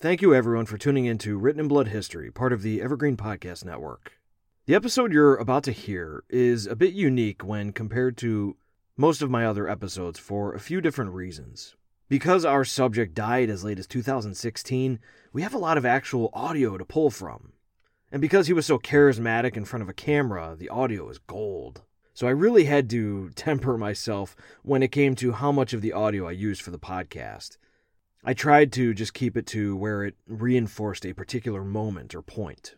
Thank you, everyone, for tuning in to Written in Blood History, part of the Evergreen Podcast Network. The episode you're about to hear is a bit unique when compared to most of my other episodes for a few different reasons. Because our subject died as late as 2016, we have a lot of actual audio to pull from. And because he was so charismatic in front of a camera, the audio is gold. So I really had to temper myself when it came to how much of the audio I used for the podcast. I tried to just keep it to where it reinforced a particular moment or point.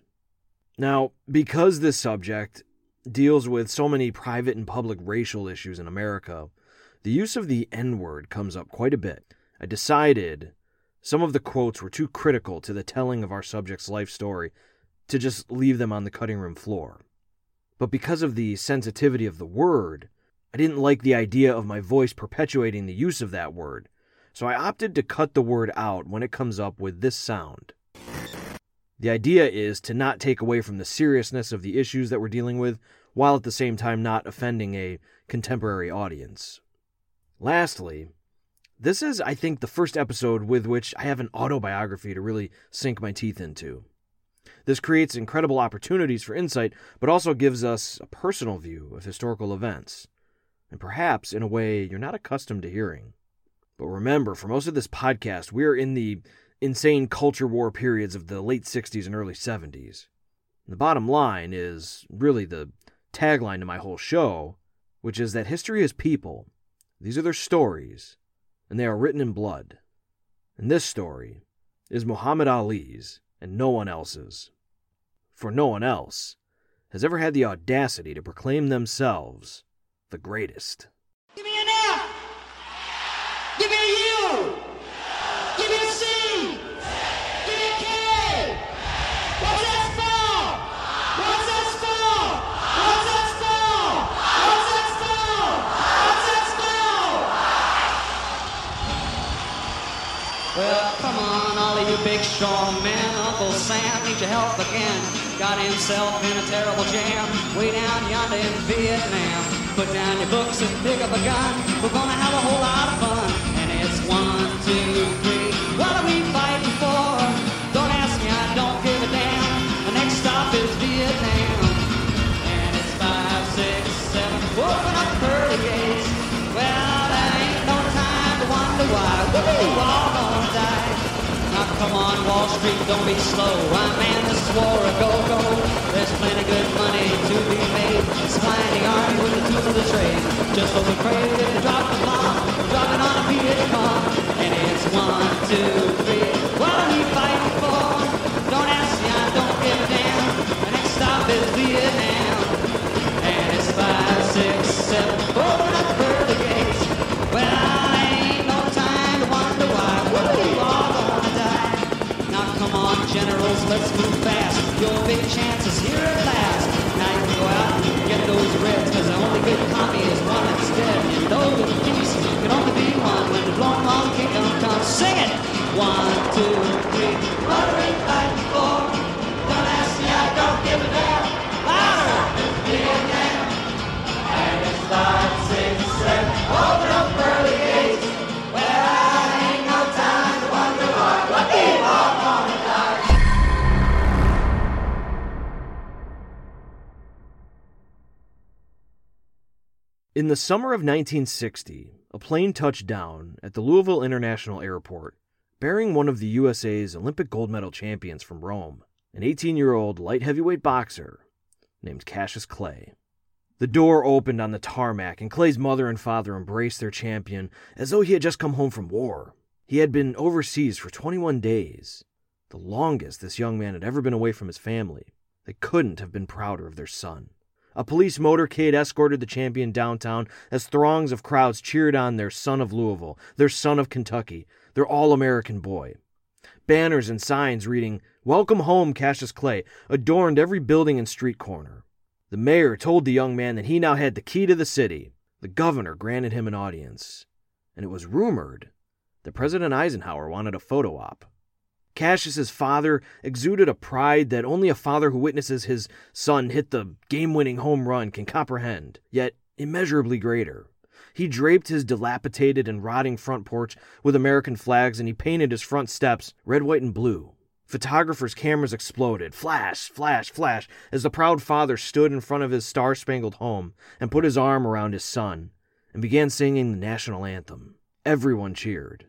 Now, because this subject deals with so many private and public racial issues in America, the use of the N word comes up quite a bit. I decided some of the quotes were too critical to the telling of our subject's life story to just leave them on the cutting room floor. But because of the sensitivity of the word, I didn't like the idea of my voice perpetuating the use of that word, so I opted to cut the word out when it comes up with this sound. The idea is to not take away from the seriousness of the issues that we're dealing with, while at the same time not offending a contemporary audience. Lastly, this is, I think, the first episode with which I have an autobiography to really sink my teeth into. This creates incredible opportunities for insight, but also gives us a personal view of historical events, and perhaps in a way you're not accustomed to hearing. But remember, for most of this podcast, we're in the insane culture war periods of the late 60s and early 70s. The bottom line is really the tagline to my whole show, which is that history is people. These are their stories, and they are written in blood. And this story is Muhammad Ali's and no one else's. For no one else has ever had the audacity to proclaim themselves the greatest. Give me an F. Give me a U. Give me a C. Give me a K. What's that spell? What's that spell? What's that spell? What's that spell? What's that spell? Well, come on, all of you big strong men. Uncle Sam needs your help again. Got himself in a terrible jam way down yonder in Vietnam. Put down your books and pick up a gun. We're gonna have a whole lot of fun. Two, three. What are we fighting for? Don't ask me, I don't give a damn. The next stop is Vietnam. And it's five, six, seven. Open up gates. Well, there ain't no time to wonder why. We're all gonna die. Now come on, Wall Street, don't be slow. I man this war a go-go. There's plenty good money to be made. The army with the tools of the trade. Just hope and pray that they drop the bomb. On a. And it's one, two, three. What are we fighting for? Don't ask me, I don't give a damn. The next stop is Vietnam. And it's five, six, seven. Open up pearly gates. Well, I ain't no time to wonder why. We're all gonna die. Now come on, generals, let's move fast. Your big chance In the summer of 1960, a plane touched down at the Louisville International Airport, bearing one of the USA's Olympic gold medal champions from Rome, an 18 year old light heavyweight boxer named Cassius Clay. The door opened on the tarmac, and Clay's mother and father embraced their champion as though he had just come home from war. He had been overseas for 21 days, the longest this young man had ever been away from his family. They couldn't have been prouder of their son. A police motorcade escorted the champion downtown as throngs of crowds cheered on their son of Louisville, their son of Kentucky, their all American boy. Banners and signs reading, Welcome home, Cassius Clay, adorned every building and street corner. The mayor told the young man that he now had the key to the city. The governor granted him an audience. And it was rumored that President Eisenhower wanted a photo op. Cassius's father exuded a pride that only a father who witnesses his son hit the game-winning home run can comprehend, yet immeasurably greater. He draped his dilapidated and rotting front porch with American flags and he painted his front steps red, white, and blue. Photographers' cameras exploded, flash, flash, flash, as the proud father stood in front of his star spangled home and put his arm around his son and began singing the national anthem. Everyone cheered,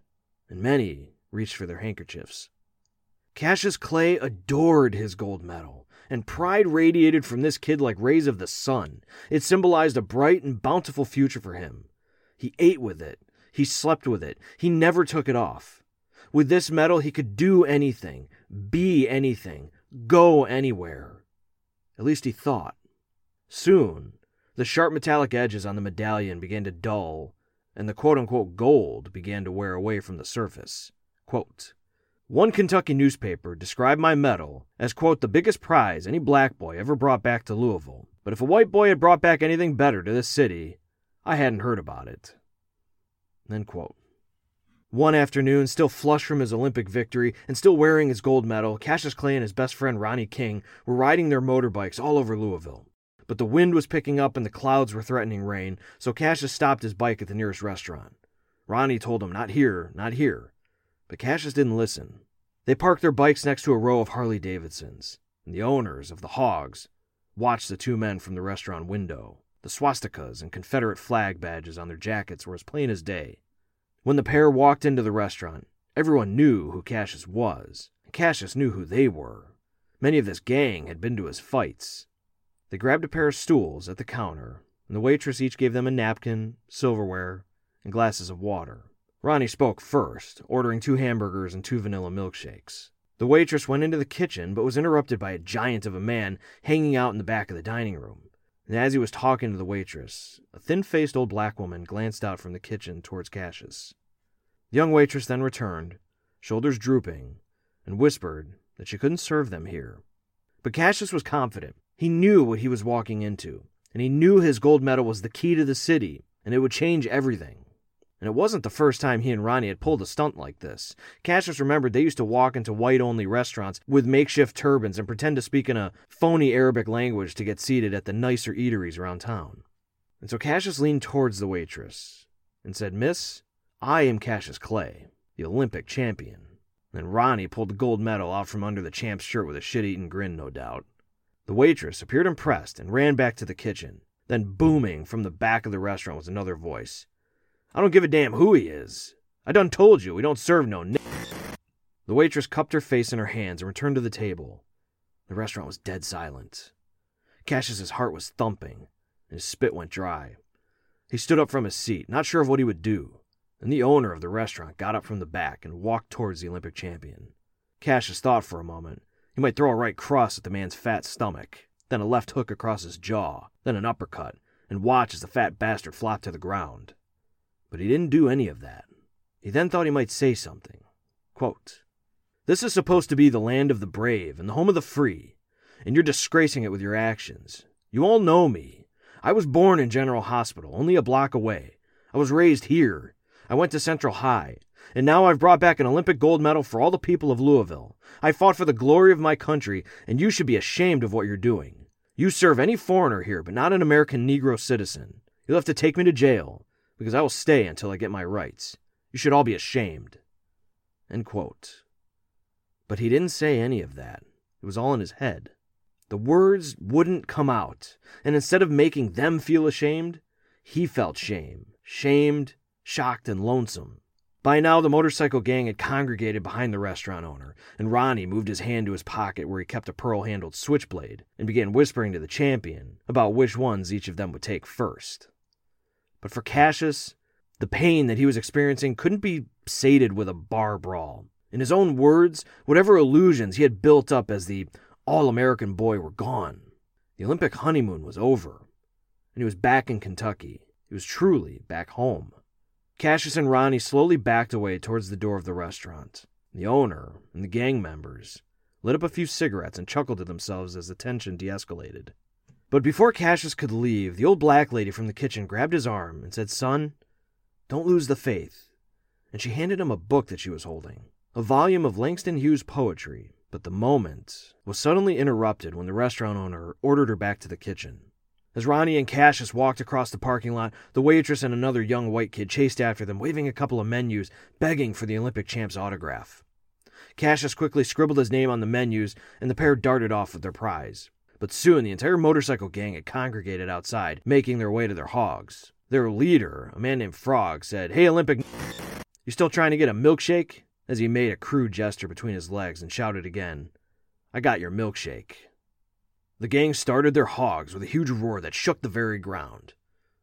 and many reached for their handkerchiefs. Cassius Clay adored his gold medal, and pride radiated from this kid like rays of the sun. It symbolized a bright and bountiful future for him. He ate with it, he slept with it, he never took it off. With this medal, he could do anything, be anything, go anywhere. At least he thought. Soon, the sharp metallic edges on the medallion began to dull, and the quote unquote gold began to wear away from the surface. Quote, one Kentucky newspaper described my medal as, quote, the biggest prize any black boy ever brought back to Louisville. But if a white boy had brought back anything better to this city, I hadn't heard about it. End quote. One afternoon, still flush from his Olympic victory and still wearing his gold medal, Cassius Clay and his best friend Ronnie King were riding their motorbikes all over Louisville. But the wind was picking up and the clouds were threatening rain, so Cassius stopped his bike at the nearest restaurant. Ronnie told him, Not here, not here. But Cassius didn't listen. They parked their bikes next to a row of Harley Davidsons, and the owners of the hogs watched the two men from the restaurant window. The swastikas and Confederate flag badges on their jackets were as plain as day. When the pair walked into the restaurant, everyone knew who Cassius was, and Cassius knew who they were. Many of this gang had been to his fights. They grabbed a pair of stools at the counter, and the waitress each gave them a napkin, silverware, and glasses of water. Ronnie spoke first, ordering two hamburgers and two vanilla milkshakes. The waitress went into the kitchen, but was interrupted by a giant of a man hanging out in the back of the dining room. And as he was talking to the waitress, a thin faced old black woman glanced out from the kitchen towards Cassius. The young waitress then returned, shoulders drooping, and whispered that she couldn't serve them here. But Cassius was confident. He knew what he was walking into, and he knew his gold medal was the key to the city, and it would change everything. And it wasn't the first time he and Ronnie had pulled a stunt like this. Cassius remembered they used to walk into white only restaurants with makeshift turbans and pretend to speak in a phony Arabic language to get seated at the nicer eateries around town. And so Cassius leaned towards the waitress and said, Miss, I am Cassius Clay, the Olympic champion. Then Ronnie pulled the gold medal out from under the champ's shirt with a shit eaten grin, no doubt. The waitress appeared impressed and ran back to the kitchen. Then, booming from the back of the restaurant was another voice. I don't give a damn who he is. I done told you we don't serve no n-. The waitress cupped her face in her hands and returned to the table. The restaurant was dead silent. Cassius's heart was thumping, and his spit went dry. He stood up from his seat, not sure of what he would do, and the owner of the restaurant got up from the back and walked towards the Olympic champion. Cassius thought for a moment. He might throw a right cross at the man's fat stomach, then a left hook across his jaw, then an uppercut, and watch as the fat bastard flopped to the ground. But he didn't do any of that. He then thought he might say something. Quote, this is supposed to be the land of the brave and the home of the free, and you're disgracing it with your actions. You all know me. I was born in General Hospital, only a block away. I was raised here. I went to Central High, and now I've brought back an Olympic gold medal for all the people of Louisville. I fought for the glory of my country, and you should be ashamed of what you're doing. You serve any foreigner here, but not an American Negro citizen. You'll have to take me to jail, because I will stay until I get my rights. You should all be ashamed. But he didn't say any of that. It was all in his head. The words wouldn't come out, and instead of making them feel ashamed, he felt shame. Shamed, shocked, and lonesome. By now, the motorcycle gang had congregated behind the restaurant owner, and Ronnie moved his hand to his pocket where he kept a pearl handled switchblade and began whispering to the champion about which ones each of them would take first. But for Cassius, the pain that he was experiencing couldn't be sated with a bar brawl. In his own words, whatever illusions he had built up as the all American boy were gone. The Olympic honeymoon was over, and he was back in Kentucky. He was truly back home. Cassius and Ronnie slowly backed away towards the door of the restaurant. The owner and the gang members lit up a few cigarettes and chuckled to themselves as the tension de escalated. But before Cassius could leave, the old black lady from the kitchen grabbed his arm and said, Son, don't lose the faith. And she handed him a book that she was holding, a volume of Langston Hughes poetry. But the moment was suddenly interrupted when the restaurant owner ordered her back to the kitchen. As Ronnie and Cassius walked across the parking lot, the waitress and another young white kid chased after them, waving a couple of menus, begging for the Olympic champ's autograph. Cassius quickly scribbled his name on the menus, and the pair darted off with their prize. But soon the entire motorcycle gang had congregated outside, making their way to their hogs. Their leader, a man named Frog, said, Hey, Olympic, you still trying to get a milkshake? As he made a crude gesture between his legs and shouted again, I got your milkshake. The gang started their hogs with a huge roar that shook the very ground.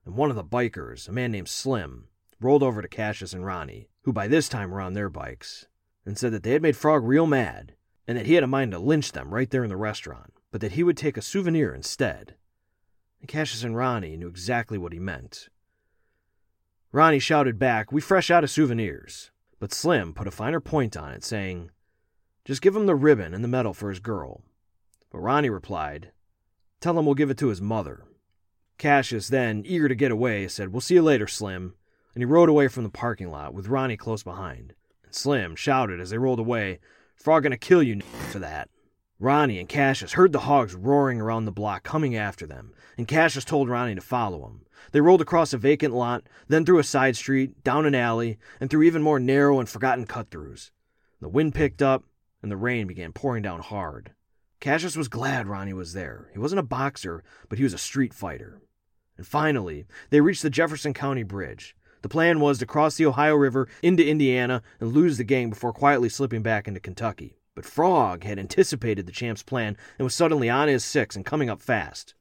And one of the bikers, a man named Slim, rolled over to Cassius and Ronnie, who by this time were on their bikes, and said that they had made Frog real mad, and that he had a mind to lynch them right there in the restaurant, but that he would take a souvenir instead. And Cassius and Ronnie knew exactly what he meant. Ronnie shouted back, We fresh out of souvenirs. But Slim put a finer point on it, saying, Just give him the ribbon and the medal for his girl. But Ronnie replied, Tell him we'll give it to his mother. Cassius then, eager to get away, said, We'll see you later, Slim. And he rode away from the parking lot with Ronnie close behind. And Slim shouted as they rolled away, Frog gonna kill you for that. Ronnie and Cassius heard the hogs roaring around the block coming after them, and Cassius told Ronnie to follow him. They rolled across a vacant lot, then through a side street, down an alley, and through even more narrow and forgotten cut throughs. The wind picked up, and the rain began pouring down hard. Cassius was glad Ronnie was there. He wasn't a boxer, but he was a street fighter. And finally, they reached the Jefferson County Bridge. The plan was to cross the Ohio River into Indiana and lose the gang before quietly slipping back into Kentucky. But Frog had anticipated the champ's plan and was suddenly on his six and coming up fast.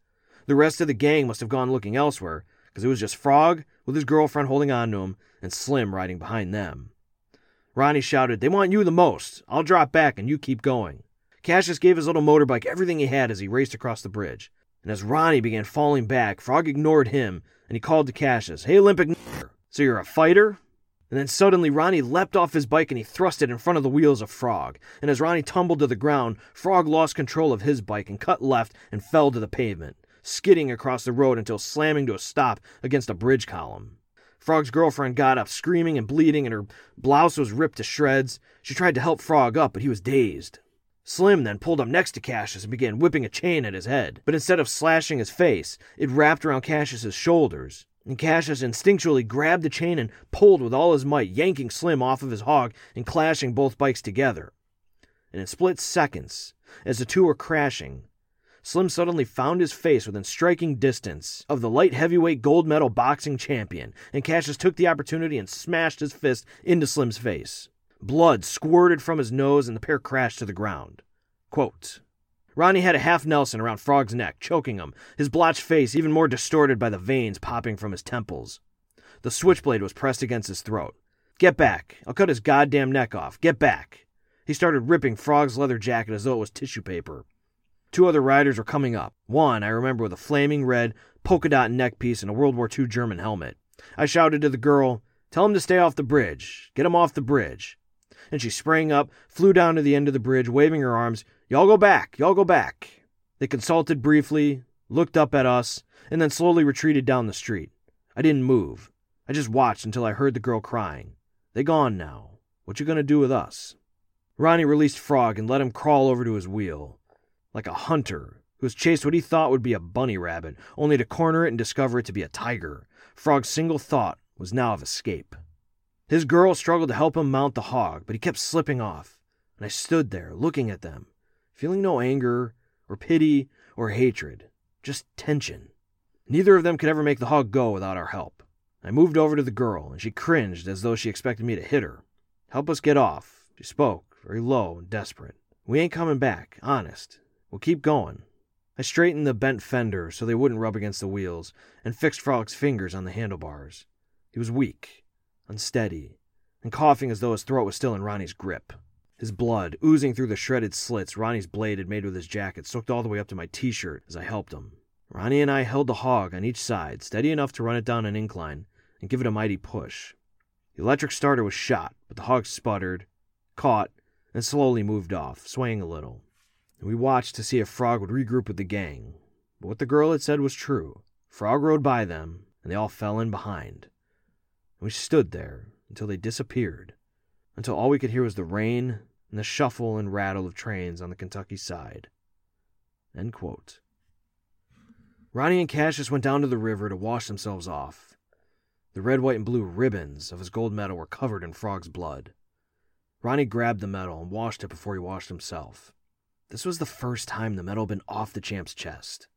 The rest of the gang must have gone looking elsewhere, because it was just Frog with his girlfriend holding on to him and Slim riding behind them. Ronnie shouted, They want you the most. I'll drop back and you keep going. Cassius gave his little motorbike everything he had as he raced across the bridge. And as Ronnie began falling back, Frog ignored him and he called to Cassius, Hey, Olympic, so you're a fighter? And then suddenly Ronnie leapt off his bike and he thrust it in front of the wheels of Frog. And as Ronnie tumbled to the ground, Frog lost control of his bike and cut left and fell to the pavement, skidding across the road until slamming to a stop against a bridge column. Frog's girlfriend got up, screaming and bleeding, and her blouse was ripped to shreds. She tried to help Frog up, but he was dazed. Slim then pulled up next to Cassius and began whipping a chain at his head. But instead of slashing his face, it wrapped around Cassius's shoulders. And Cassius instinctually grabbed the chain and pulled with all his might, yanking Slim off of his hog and clashing both bikes together. And in split seconds, as the two were crashing, Slim suddenly found his face within striking distance of the light heavyweight gold medal boxing champion, and Cassius took the opportunity and smashed his fist into Slim's face. Blood squirted from his nose, and the pair crashed to the ground. Quote, Ronnie had a half Nelson around Frog's neck, choking him, his blotched face even more distorted by the veins popping from his temples. The switchblade was pressed against his throat. Get back. I'll cut his goddamn neck off. Get back. He started ripping Frog's leather jacket as though it was tissue paper. Two other riders were coming up. One, I remember, with a flaming red polka dot neckpiece and a World War II German helmet. I shouted to the girl, Tell him to stay off the bridge. Get him off the bridge. And she sprang up, flew down to the end of the bridge, waving her arms. Y'all go back. Y'all go back. They consulted briefly, looked up at us, and then slowly retreated down the street. I didn't move. I just watched until I heard the girl crying. They gone now. What you gonna do with us? Ronnie released Frog and let him crawl over to his wheel. Like a hunter who has chased what he thought would be a bunny rabbit, only to corner it and discover it to be a tiger. Frog's single thought was now of escape. His girl struggled to help him mount the hog, but he kept slipping off, and I stood there looking at them, feeling no anger or pity or hatred, just tension. Neither of them could ever make the hog go without our help. I moved over to the girl, and she cringed as though she expected me to hit her. Help us get off, she spoke, very low and desperate. We ain't coming back, honest. We'll keep going. I straightened the bent fender so they wouldn't rub against the wheels, and fixed Frog's fingers on the handlebars. He was weak, unsteady, and coughing as though his throat was still in Ronnie's grip. His blood, oozing through the shredded slits Ronnie's blade had made with his jacket, soaked all the way up to my t shirt as I helped him. Ronnie and I held the hog on each side, steady enough to run it down an incline and give it a mighty push. The electric starter was shot, but the hog sputtered, caught, and slowly moved off, swaying a little. We watched to see if Frog would regroup with the gang. But what the girl had said was true. Frog rode by them, and they all fell in behind. And we stood there until they disappeared, until all we could hear was the rain and the shuffle and rattle of trains on the Kentucky side. Ronnie and Cassius went down to the river to wash themselves off. The red, white, and blue ribbons of his gold medal were covered in Frog's blood. Ronnie grabbed the medal and washed it before he washed himself. This was the first time the medal had been off the champ's chest.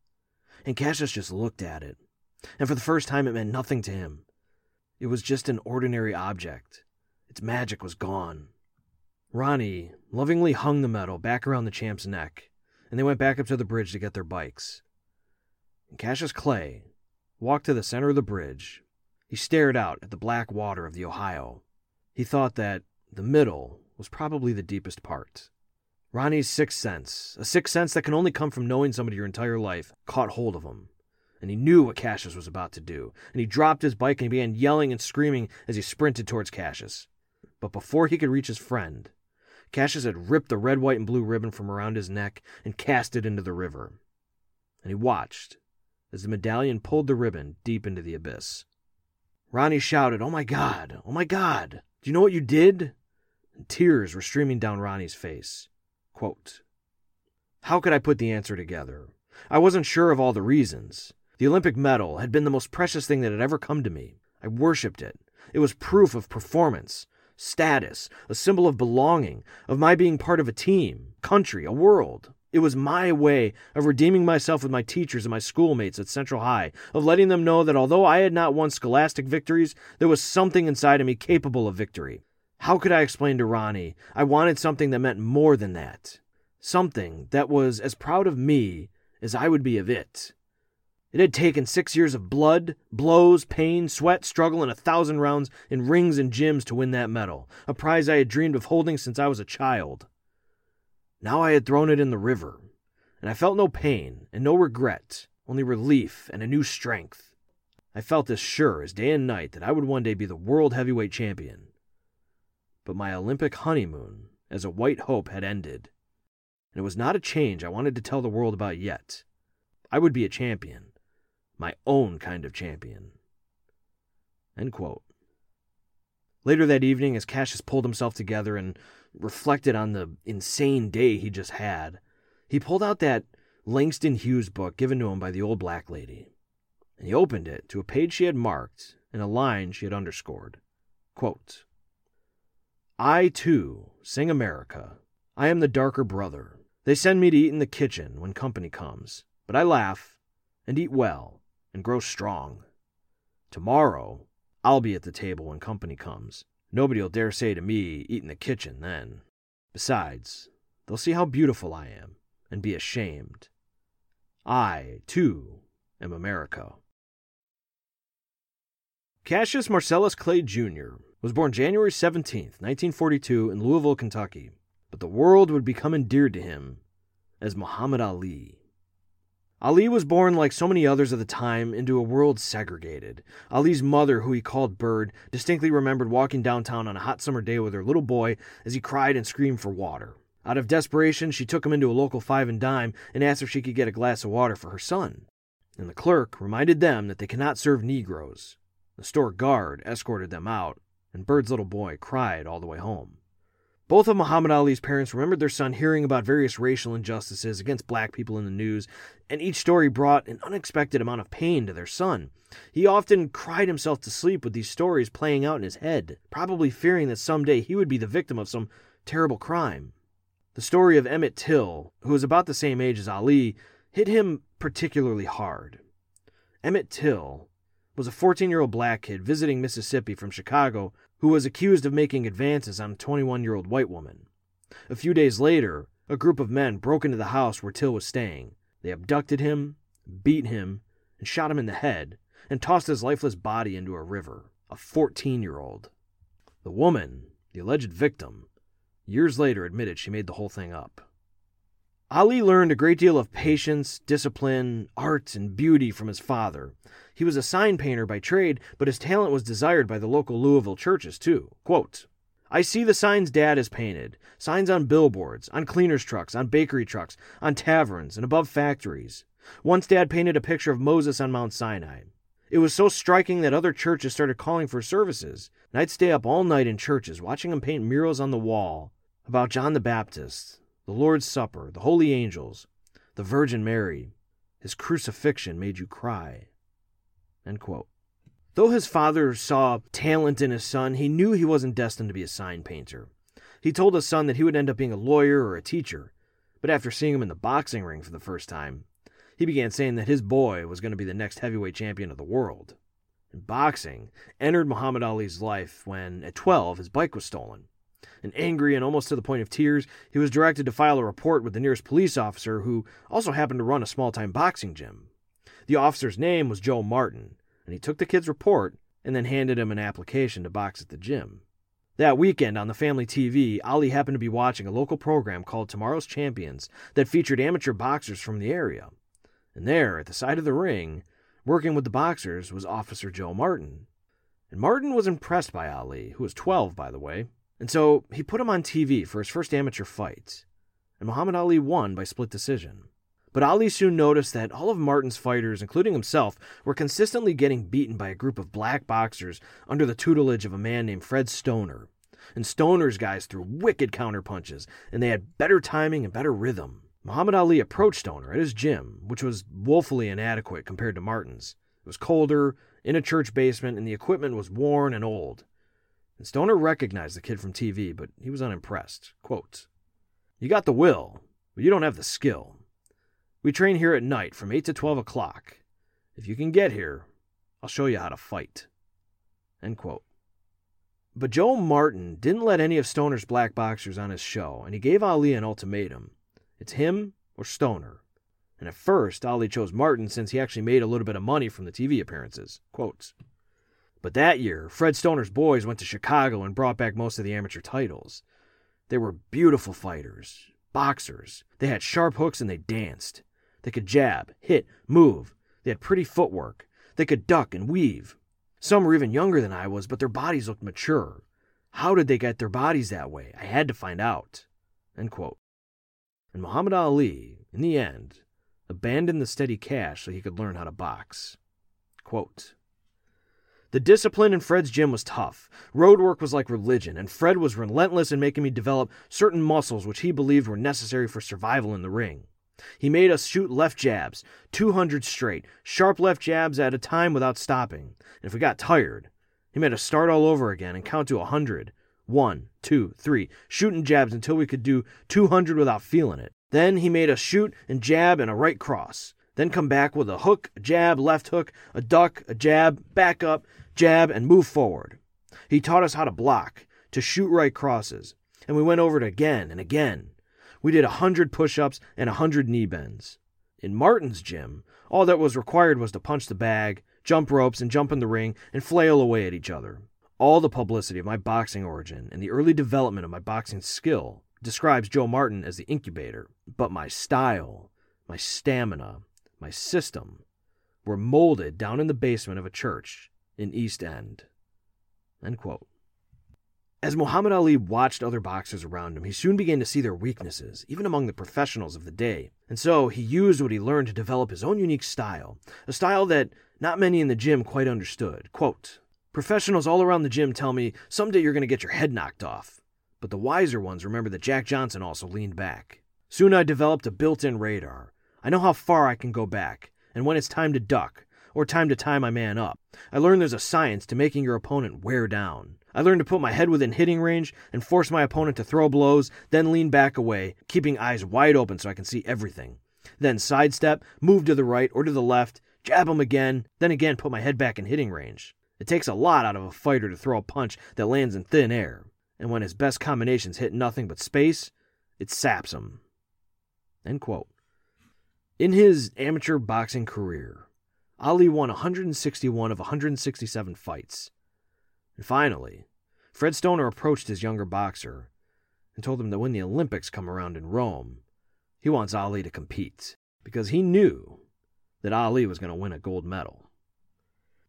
And Cassius just looked at it. And for the first time, it meant nothing to him. It was just an ordinary object. Its magic was gone. Ronnie lovingly hung the medal back around the champ's neck, and they went back up to the bridge to get their bikes. And Cassius Clay walked to the center of the bridge. He stared out at the black water of the Ohio. He thought that the middle was probably the deepest part. Ronnie's sixth sense, a sixth sense that can only come from knowing somebody your entire life, caught hold of him. And he knew what Cassius was about to do. And he dropped his bike and began yelling and screaming as he sprinted towards Cassius. But before he could reach his friend, Cassius had ripped the red, white, and blue ribbon from around his neck and cast it into the river. And he watched as the medallion pulled the ribbon deep into the abyss. Ronnie shouted, Oh my God! Oh my God! Do you know what you did? And tears were streaming down Ronnie's face. Quote, How could I put the answer together? I wasn't sure of all the reasons. The Olympic medal had been the most precious thing that had ever come to me. I worshipped it. It was proof of performance, status, a symbol of belonging, of my being part of a team, country, a world. It was my way of redeeming myself with my teachers and my schoolmates at Central High, of letting them know that although I had not won scholastic victories, there was something inside of me capable of victory. How could I explain to Ronnie I wanted something that meant more than that? Something that was as proud of me as I would be of it. It had taken six years of blood, blows, pain, sweat, struggle, and a thousand rounds in rings and gyms to win that medal, a prize I had dreamed of holding since I was a child. Now I had thrown it in the river, and I felt no pain and no regret, only relief and a new strength. I felt as sure as day and night that I would one day be the world heavyweight champion but my Olympic honeymoon as a white hope had ended. And it was not a change I wanted to tell the world about yet. I would be a champion, my own kind of champion. Later that evening, as Cassius pulled himself together and reflected on the insane day he just had, he pulled out that Langston Hughes book given to him by the old black lady, and he opened it to a page she had marked and a line she had underscored. Quote, I, too, sing America. I am the darker brother. They send me to eat in the kitchen when company comes, but I laugh and eat well and grow strong. Tomorrow, I'll be at the table when company comes. Nobody'll dare say to me, eat in the kitchen then. Besides, they'll see how beautiful I am and be ashamed. I, too, am America. Cassius Marcellus Clay, Jr., was born January 17, 1942, in Louisville, Kentucky, but the world would become endeared to him as Muhammad Ali. Ali was born, like so many others of the time, into a world segregated. Ali's mother, who he called Bird, distinctly remembered walking downtown on a hot summer day with her little boy as he cried and screamed for water. Out of desperation, she took him into a local five and dime and asked if she could get a glass of water for her son. And the clerk reminded them that they cannot serve Negroes. The store guard escorted them out, and Bird's little boy cried all the way home. Both of Muhammad Ali's parents remembered their son hearing about various racial injustices against black people in the news, and each story brought an unexpected amount of pain to their son. He often cried himself to sleep with these stories playing out in his head, probably fearing that someday he would be the victim of some terrible crime. The story of Emmett Till, who was about the same age as Ali, hit him particularly hard. Emmett Till was a 14 year old black kid visiting Mississippi from Chicago who was accused of making advances on a 21 year old white woman. A few days later, a group of men broke into the house where Till was staying. They abducted him, beat him, and shot him in the head, and tossed his lifeless body into a river. A 14 year old. The woman, the alleged victim, years later admitted she made the whole thing up. Ali learned a great deal of patience, discipline, art, and beauty from his father. He was a sign painter by trade, but his talent was desired by the local Louisville churches, too. Quote, I see the signs Dad has painted signs on billboards, on cleaners' trucks, on bakery trucks, on taverns, and above factories. Once Dad painted a picture of Moses on Mount Sinai. It was so striking that other churches started calling for services, and I'd stay up all night in churches watching him paint murals on the wall about John the Baptist, the Lord's Supper, the holy angels, the Virgin Mary, His crucifixion made you cry. Though his father saw talent in his son, he knew he wasn't destined to be a sign painter. He told his son that he would end up being a lawyer or a teacher, but after seeing him in the boxing ring for the first time, he began saying that his boy was going to be the next heavyweight champion of the world. And boxing entered Muhammad Ali's life when, at 12, his bike was stolen. And angry and almost to the point of tears, he was directed to file a report with the nearest police officer who also happened to run a small time boxing gym. The officer's name was Joe Martin, and he took the kid's report and then handed him an application to box at the gym. That weekend on the family TV, Ali happened to be watching a local program called Tomorrow's Champions that featured amateur boxers from the area. And there, at the side of the ring, working with the boxers, was Officer Joe Martin. And Martin was impressed by Ali, who was 12, by the way, and so he put him on TV for his first amateur fight. And Muhammad Ali won by split decision. But Ali soon noticed that all of Martin's fighters, including himself, were consistently getting beaten by a group of black boxers under the tutelage of a man named Fred Stoner. And Stoner's guys threw wicked counterpunches, and they had better timing and better rhythm. Muhammad Ali approached Stoner at his gym, which was woefully inadequate compared to Martin's. It was colder, in a church basement, and the equipment was worn and old. And Stoner recognized the kid from TV, but he was unimpressed. Quote, You got the will, but you don't have the skill. We train here at night from 8 to 12 o'clock. If you can get here, I'll show you how to fight. But Joe Martin didn't let any of Stoner's black boxers on his show, and he gave Ali an ultimatum. It's him or Stoner. And at first, Ali chose Martin since he actually made a little bit of money from the TV appearances. Quotes. But that year, Fred Stoner's boys went to Chicago and brought back most of the amateur titles. They were beautiful fighters, boxers. They had sharp hooks and they danced. They could jab, hit, move. They had pretty footwork. They could duck and weave. Some were even younger than I was, but their bodies looked mature. How did they get their bodies that way? I had to find out. And Muhammad Ali, in the end, abandoned the steady cash so he could learn how to box. Quote, the discipline in Fred's gym was tough. Road work was like religion, and Fred was relentless in making me develop certain muscles which he believed were necessary for survival in the ring. He made us shoot left jabs, 200 straight, sharp left jabs at a time without stopping. And if we got tired, he made us start all over again and count to a 100. One, two, three, shooting jabs until we could do 200 without feeling it. Then he made us shoot and jab and a right cross. Then come back with a hook, a jab, left hook, a duck, a jab, back up, jab, and move forward. He taught us how to block, to shoot right crosses, and we went over it again and again. We did a hundred push ups and a hundred knee bends. In Martin's gym, all that was required was to punch the bag, jump ropes, and jump in the ring and flail away at each other. All the publicity of my boxing origin and the early development of my boxing skill describes Joe Martin as the incubator, but my style, my stamina, my system were molded down in the basement of a church in East End. As Muhammad Ali watched other boxers around him, he soon began to see their weaknesses, even among the professionals of the day. And so he used what he learned to develop his own unique style, a style that not many in the gym quite understood. Quote, Professionals all around the gym tell me someday you're going to get your head knocked off. But the wiser ones remember that Jack Johnson also leaned back. Soon I developed a built in radar. I know how far I can go back, and when it's time to duck, or time to tie my man up. I learned there's a science to making your opponent wear down. I learned to put my head within hitting range and force my opponent to throw blows, then lean back away, keeping eyes wide open so I can see everything. Then sidestep, move to the right or to the left, jab him again, then again put my head back in hitting range. It takes a lot out of a fighter to throw a punch that lands in thin air, and when his best combinations hit nothing but space, it saps him. In his amateur boxing career, Ali won 161 of 167 fights. And finally, Fred Stoner approached his younger boxer and told him that when the Olympics come around in Rome, he wants Ali to compete because he knew that Ali was going to win a gold medal.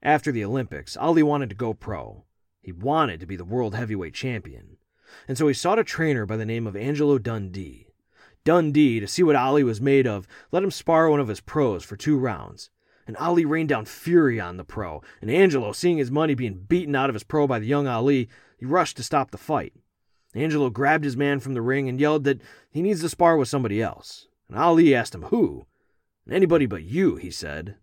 After the Olympics, Ali wanted to go pro. He wanted to be the world heavyweight champion. And so he sought a trainer by the name of Angelo Dundee. Dundee, to see what Ali was made of, let him spar one of his pros for two rounds and Ali rained down fury on the pro. And Angelo, seeing his money being beaten out of his pro by the young Ali, he rushed to stop the fight. Angelo grabbed his man from the ring and yelled that he needs to spar with somebody else. And Ali asked him who. Anybody but you, he said.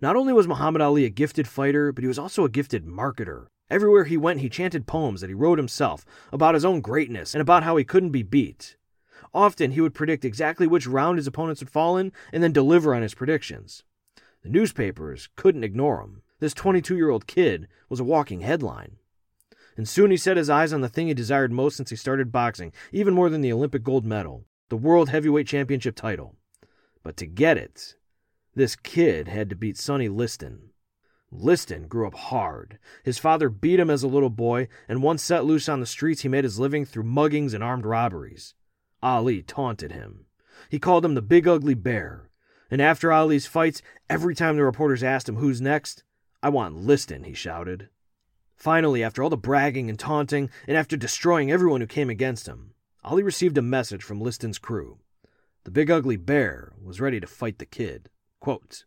Not only was Muhammad Ali a gifted fighter, but he was also a gifted marketer. Everywhere he went, he chanted poems that he wrote himself about his own greatness and about how he couldn't be beat. Often, he would predict exactly which round his opponents would fall in and then deliver on his predictions. The newspapers couldn't ignore him. This 22 year old kid was a walking headline. And soon he set his eyes on the thing he desired most since he started boxing, even more than the Olympic gold medal, the World Heavyweight Championship title. But to get it, this kid had to beat Sonny Liston. Liston grew up hard. His father beat him as a little boy, and once set loose on the streets, he made his living through muggings and armed robberies. Ali taunted him. He called him the Big Ugly Bear. And after Ali's fights, every time the reporters asked him who's next, I want Liston, he shouted. Finally, after all the bragging and taunting, and after destroying everyone who came against him, Ali received a message from Liston's crew. The Big Ugly Bear was ready to fight the kid. Quote,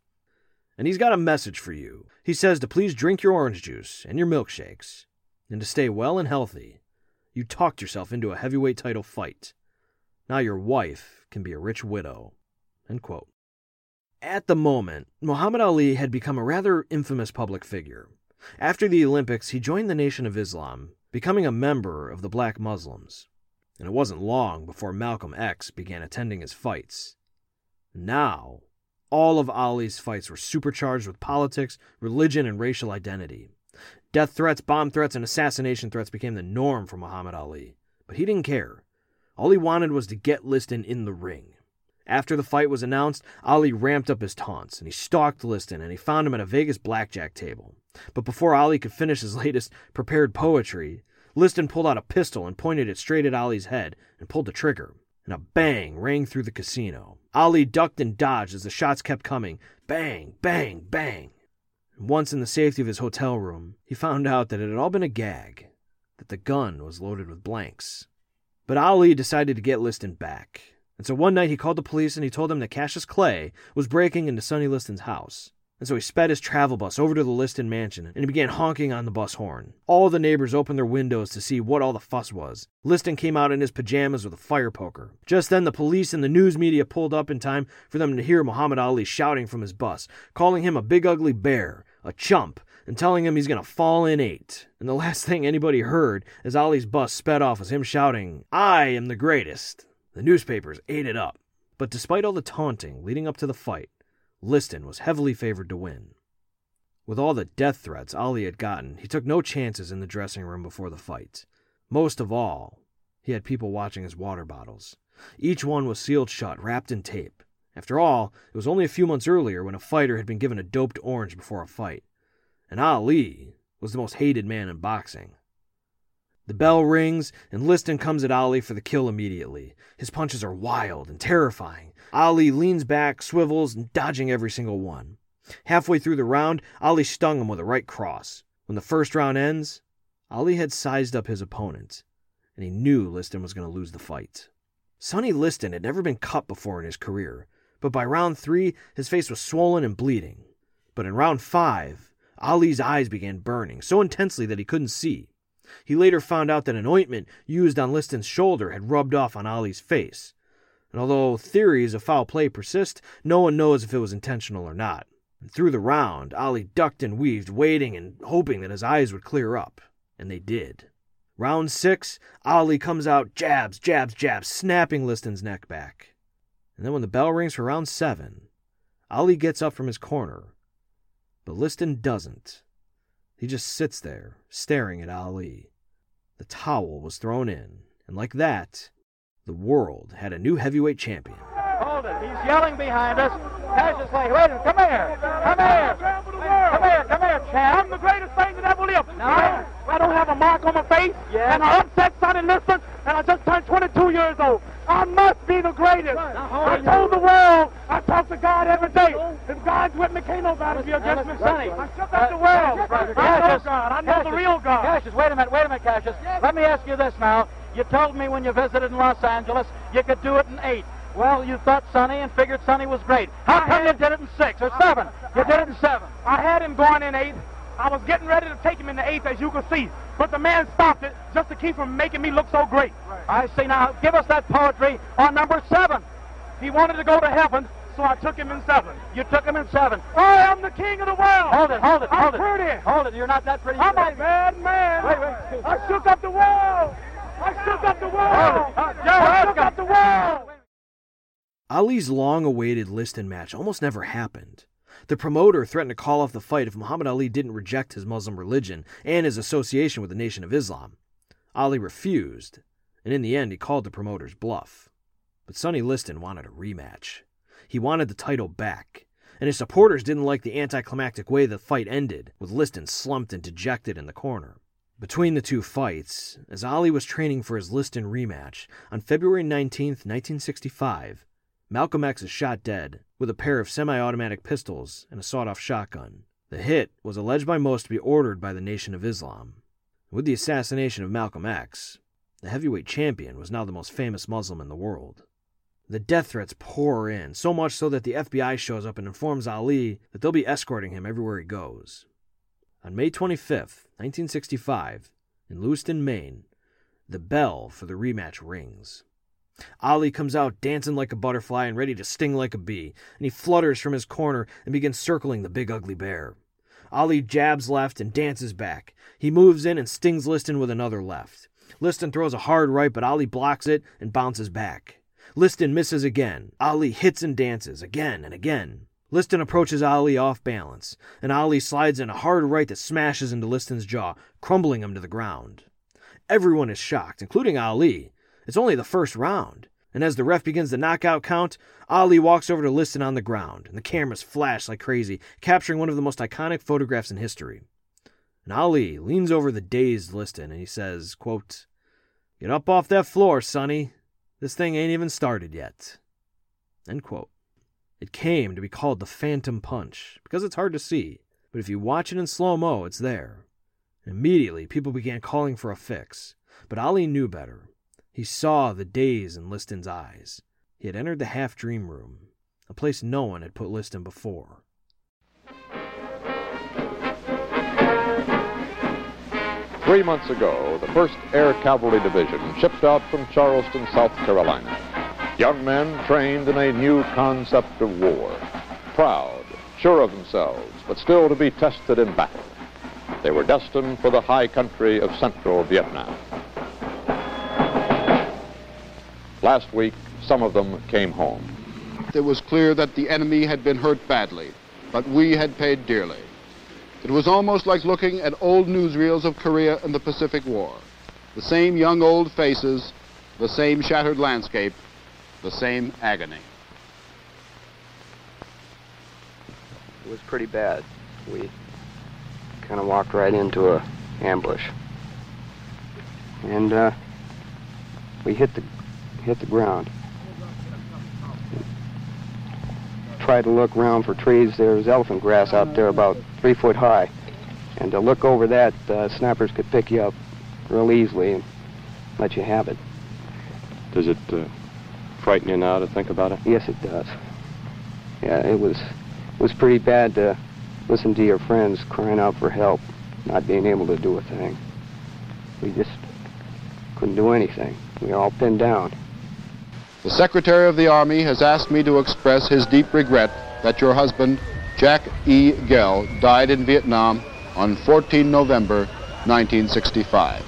and he's got a message for you. He says to please drink your orange juice and your milkshakes, and to stay well and healthy. You talked yourself into a heavyweight title fight. Now your wife can be a rich widow. At the moment, Muhammad Ali had become a rather infamous public figure. After the Olympics, he joined the Nation of Islam, becoming a member of the Black Muslims. And it wasn't long before Malcolm X began attending his fights. Now, all of Ali's fights were supercharged with politics, religion, and racial identity. Death threats, bomb threats, and assassination threats became the norm for Muhammad Ali. But he didn't care. All he wanted was to get Liston in the ring. After the fight was announced, Ali ramped up his taunts, and he stalked Liston, and he found him at a Vegas blackjack table. But before Ali could finish his latest prepared poetry, Liston pulled out a pistol and pointed it straight at Ali's head and pulled the trigger. And a bang rang through the casino. Ali ducked and dodged as the shots kept coming. Bang, bang, bang. Once in the safety of his hotel room, he found out that it had all been a gag, that the gun was loaded with blanks. But Ali decided to get Liston back. And so one night he called the police and he told them that Cassius Clay was breaking into Sonny Liston's house. And so he sped his travel bus over to the Liston mansion and he began honking on the bus horn. All the neighbors opened their windows to see what all the fuss was. Liston came out in his pajamas with a fire poker. Just then, the police and the news media pulled up in time for them to hear Muhammad Ali shouting from his bus, calling him a big ugly bear, a chump, and telling him he's going to fall in eight. And the last thing anybody heard as Ali's bus sped off was him shouting, I am the greatest. The newspapers ate it up. But despite all the taunting leading up to the fight, Liston was heavily favored to win. With all the death threats Ali had gotten, he took no chances in the dressing room before the fight. Most of all, he had people watching his water bottles. Each one was sealed shut, wrapped in tape. After all, it was only a few months earlier when a fighter had been given a doped orange before a fight and Ali was the most hated man in boxing. The bell rings, and Liston comes at Ali for the kill immediately. His punches are wild and terrifying. Ali leans back, swivels, and dodging every single one. Halfway through the round, Ali stung him with a right cross. When the first round ends, Ali had sized up his opponent, and he knew Liston was going to lose the fight. Sonny Liston had never been cut before in his career, but by round three, his face was swollen and bleeding. But in round five, Ali's eyes began burning so intensely that he couldn't see. He later found out that an ointment used on Liston's shoulder had rubbed off on Ali's face. And although theories of foul play persist, no one knows if it was intentional or not. And through the round, Ali ducked and weaved, waiting and hoping that his eyes would clear up. And they did. Round six, Ali comes out, jabs, jabs, jabs, snapping Liston's neck back. And then when the bell rings for round seven, Ali gets up from his corner but Liston doesn't. He just sits there, staring at Ali. The towel was thrown in, and like that, the world had a new heavyweight champion. Hold it. He's yelling behind us. Cassius Clay, wait a Come here. Come here. Come here. Come here, champ. I'm the greatest thing that ever lived. No. I don't have a mark on my face. Yeah. And I upset Sonny Liston, and I just turned 22 years old. I must be the greatest. I told the world. I talk to God every day. If God's with me, can't nobody be against me. Sonny, I shut out the world. I know God. I know the real God. Cassius, wait a minute. Wait a minute, Cassius. Let me ask you this now. You told me when you visited in Los Angeles you could do it in eight. Well, you thought Sonny and figured Sonny was great. How come you did it in six or seven? You did it in seven. I had him going in eight. I was getting ready to take him in the eighth, as you can see. But the man stopped it just to keep from making me look so great. I see. Now, give us that poetry on number seven. He wanted to go to heaven, so I took him in seven. You took him in seven. I am the king of the world. Hold it, hold it, hold I'm hold it. pretty. Hold it. You're not that pretty. I'm You're a bad man. Wait, wait. I shook up the world. I shook up the world. Hold it. Uh, Joe, I shook up the world. Ali's long awaited Liston match almost never happened. The promoter threatened to call off the fight if Muhammad Ali didn't reject his Muslim religion and his association with the Nation of Islam. Ali refused, and in the end, he called the promoter's bluff. But Sonny Liston wanted a rematch. He wanted the title back, and his supporters didn't like the anticlimactic way the fight ended, with Liston slumped and dejected in the corner. Between the two fights, as Ali was training for his Liston rematch, on February 19, 1965, Malcolm X is shot dead with a pair of semi automatic pistols and a sawed off shotgun. The hit was alleged by most to be ordered by the Nation of Islam. With the assassination of Malcolm X, the heavyweight champion was now the most famous Muslim in the world. The death threats pour in, so much so that the FBI shows up and informs Ali that they'll be escorting him everywhere he goes. On May 25, 1965, in Lewiston, Maine, the bell for the rematch rings. Ali comes out dancing like a butterfly and ready to sting like a bee, and he flutters from his corner and begins circling the big ugly bear. Ali jabs left and dances back. He moves in and stings Liston with another left. Liston throws a hard right, but Ali blocks it and bounces back. Liston misses again. Ali hits and dances again and again. Liston approaches Ali off balance, and Ali slides in a hard right that smashes into Liston's jaw, crumbling him to the ground. Everyone is shocked, including Ali. It's only the first round. And as the ref begins the knockout count, Ali walks over to Liston on the ground, and the cameras flash like crazy, capturing one of the most iconic photographs in history. And Ali leans over the dazed Liston and he says, quote, Get up off that floor, Sonny. This thing ain't even started yet. End quote. It came to be called the Phantom Punch because it's hard to see, but if you watch it in slow mo, it's there. Immediately, people began calling for a fix, but Ali knew better. He saw the daze in Liston's eyes. He had entered the half dream room, a place no one had put Liston before. Three months ago, the 1st Air Cavalry Division shipped out from Charleston, South Carolina. Young men trained in a new concept of war. Proud, sure of themselves, but still to be tested in battle. They were destined for the high country of central Vietnam. Last week, some of them came home. It was clear that the enemy had been hurt badly, but we had paid dearly. It was almost like looking at old newsreels of Korea and the Pacific War. The same young old faces, the same shattered landscape, the same agony. It was pretty bad. We kind of walked right into a ambush, and uh, we hit the hit the ground. Try to look around for trees. There's elephant grass out there about three foot high, and to look over that, uh, snappers could pick you up real easily and let you have it. Does it uh, frighten you now to think about it? Yes, it does. Yeah, it was it was pretty bad to listen to your friends crying out for help, not being able to do a thing. We just couldn't do anything. We were all pinned down. The Secretary of the Army has asked me to express his deep regret that your husband, Jack E. Gell, died in Vietnam on 14 November 1965.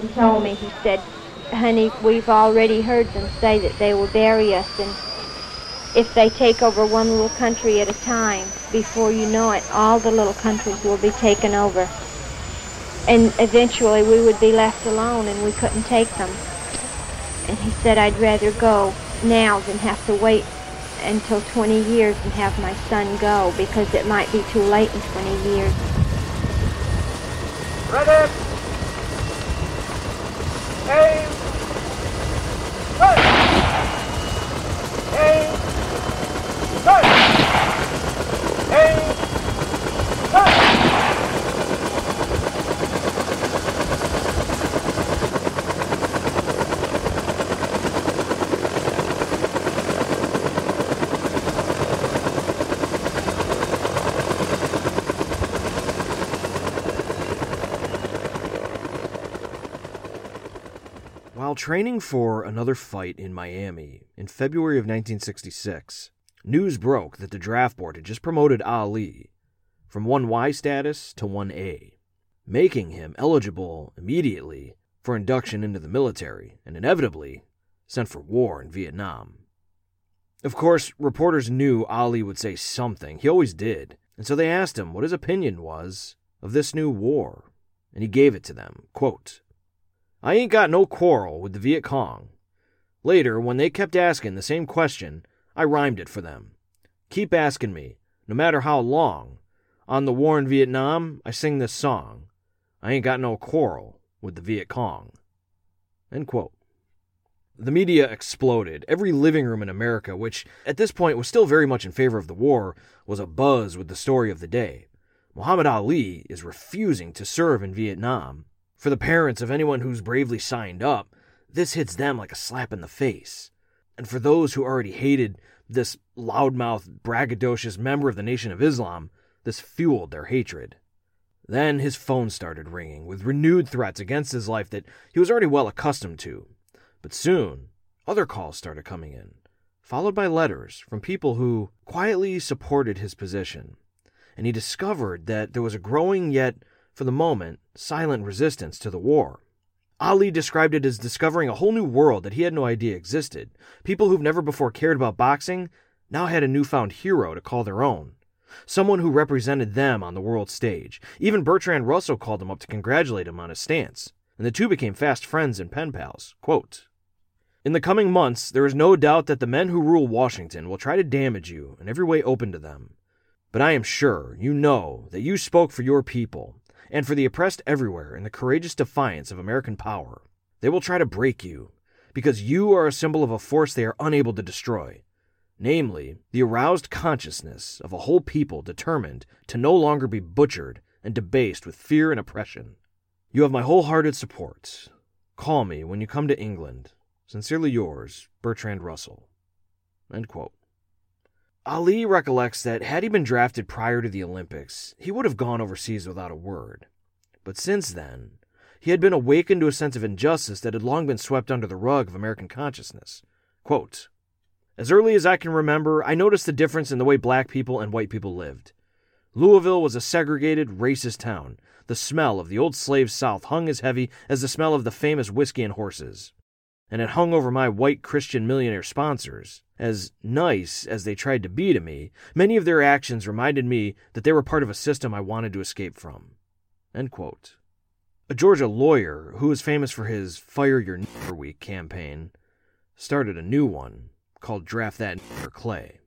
He told me, he said, honey, we've already heard them say that they will bury us, and if they take over one little country at a time, before you know it, all the little countries will be taken over. And eventually we would be left alone and we couldn't take them. And he said, I'd rather go now than have to wait until 20 years and have my son go because it might be too late in 20 years. Ready? Aim. Cut. Aim. Cut. Aim. Cut. Training for another fight in Miami in February of 1966, news broke that the draft board had just promoted Ali from 1Y status to 1A, making him eligible immediately for induction into the military and inevitably sent for war in Vietnam. Of course, reporters knew Ali would say something. He always did. And so they asked him what his opinion was of this new war. And he gave it to them. Quote, I ain't got no quarrel with the Viet Cong. Later, when they kept asking the same question, I rhymed it for them. Keep asking me, no matter how long. On the war in Vietnam, I sing this song. I ain't got no quarrel with the Viet Cong. End quote. The media exploded. Every living room in America, which at this point was still very much in favor of the war, was abuzz with the story of the day. Muhammad Ali is refusing to serve in Vietnam. For the parents of anyone who's bravely signed up, this hits them like a slap in the face. And for those who already hated this loudmouth, braggadocious member of the Nation of Islam, this fueled their hatred. Then his phone started ringing with renewed threats against his life that he was already well accustomed to. But soon, other calls started coming in, followed by letters from people who quietly supported his position. And he discovered that there was a growing, yet, for the moment, silent resistance to the war. Ali described it as discovering a whole new world that he had no idea existed. People who've never before cared about boxing now had a newfound hero to call their own. Someone who represented them on the world stage. Even Bertrand Russell called him up to congratulate him on his stance, and the two became fast friends and pen pals. Quote, in the coming months, there is no doubt that the men who rule Washington will try to damage you in every way open to them. But I am sure you know that you spoke for your people and for the oppressed everywhere in the courageous defiance of American power. They will try to break you because you are a symbol of a force they are unable to destroy, namely, the aroused consciousness of a whole people determined to no longer be butchered and debased with fear and oppression. You have my wholehearted support. Call me when you come to England Sincerely yours, Bertrand Russell. Ali recollects that had he been drafted prior to the Olympics, he would have gone overseas without a word. But since then, he had been awakened to a sense of injustice that had long been swept under the rug of American consciousness. Quote, as early as I can remember, I noticed the difference in the way black people and white people lived. Louisville was a segregated, racist town. The smell of the old slave South hung as heavy as the smell of the famous whiskey and horses and it hung over my white Christian millionaire sponsors. As nice as they tried to be to me, many of their actions reminded me that they were part of a system I wanted to escape from. A Georgia lawyer, who was famous for his Fire Your Neighbor Week campaign, started a new one called Draft That Nigger Clay.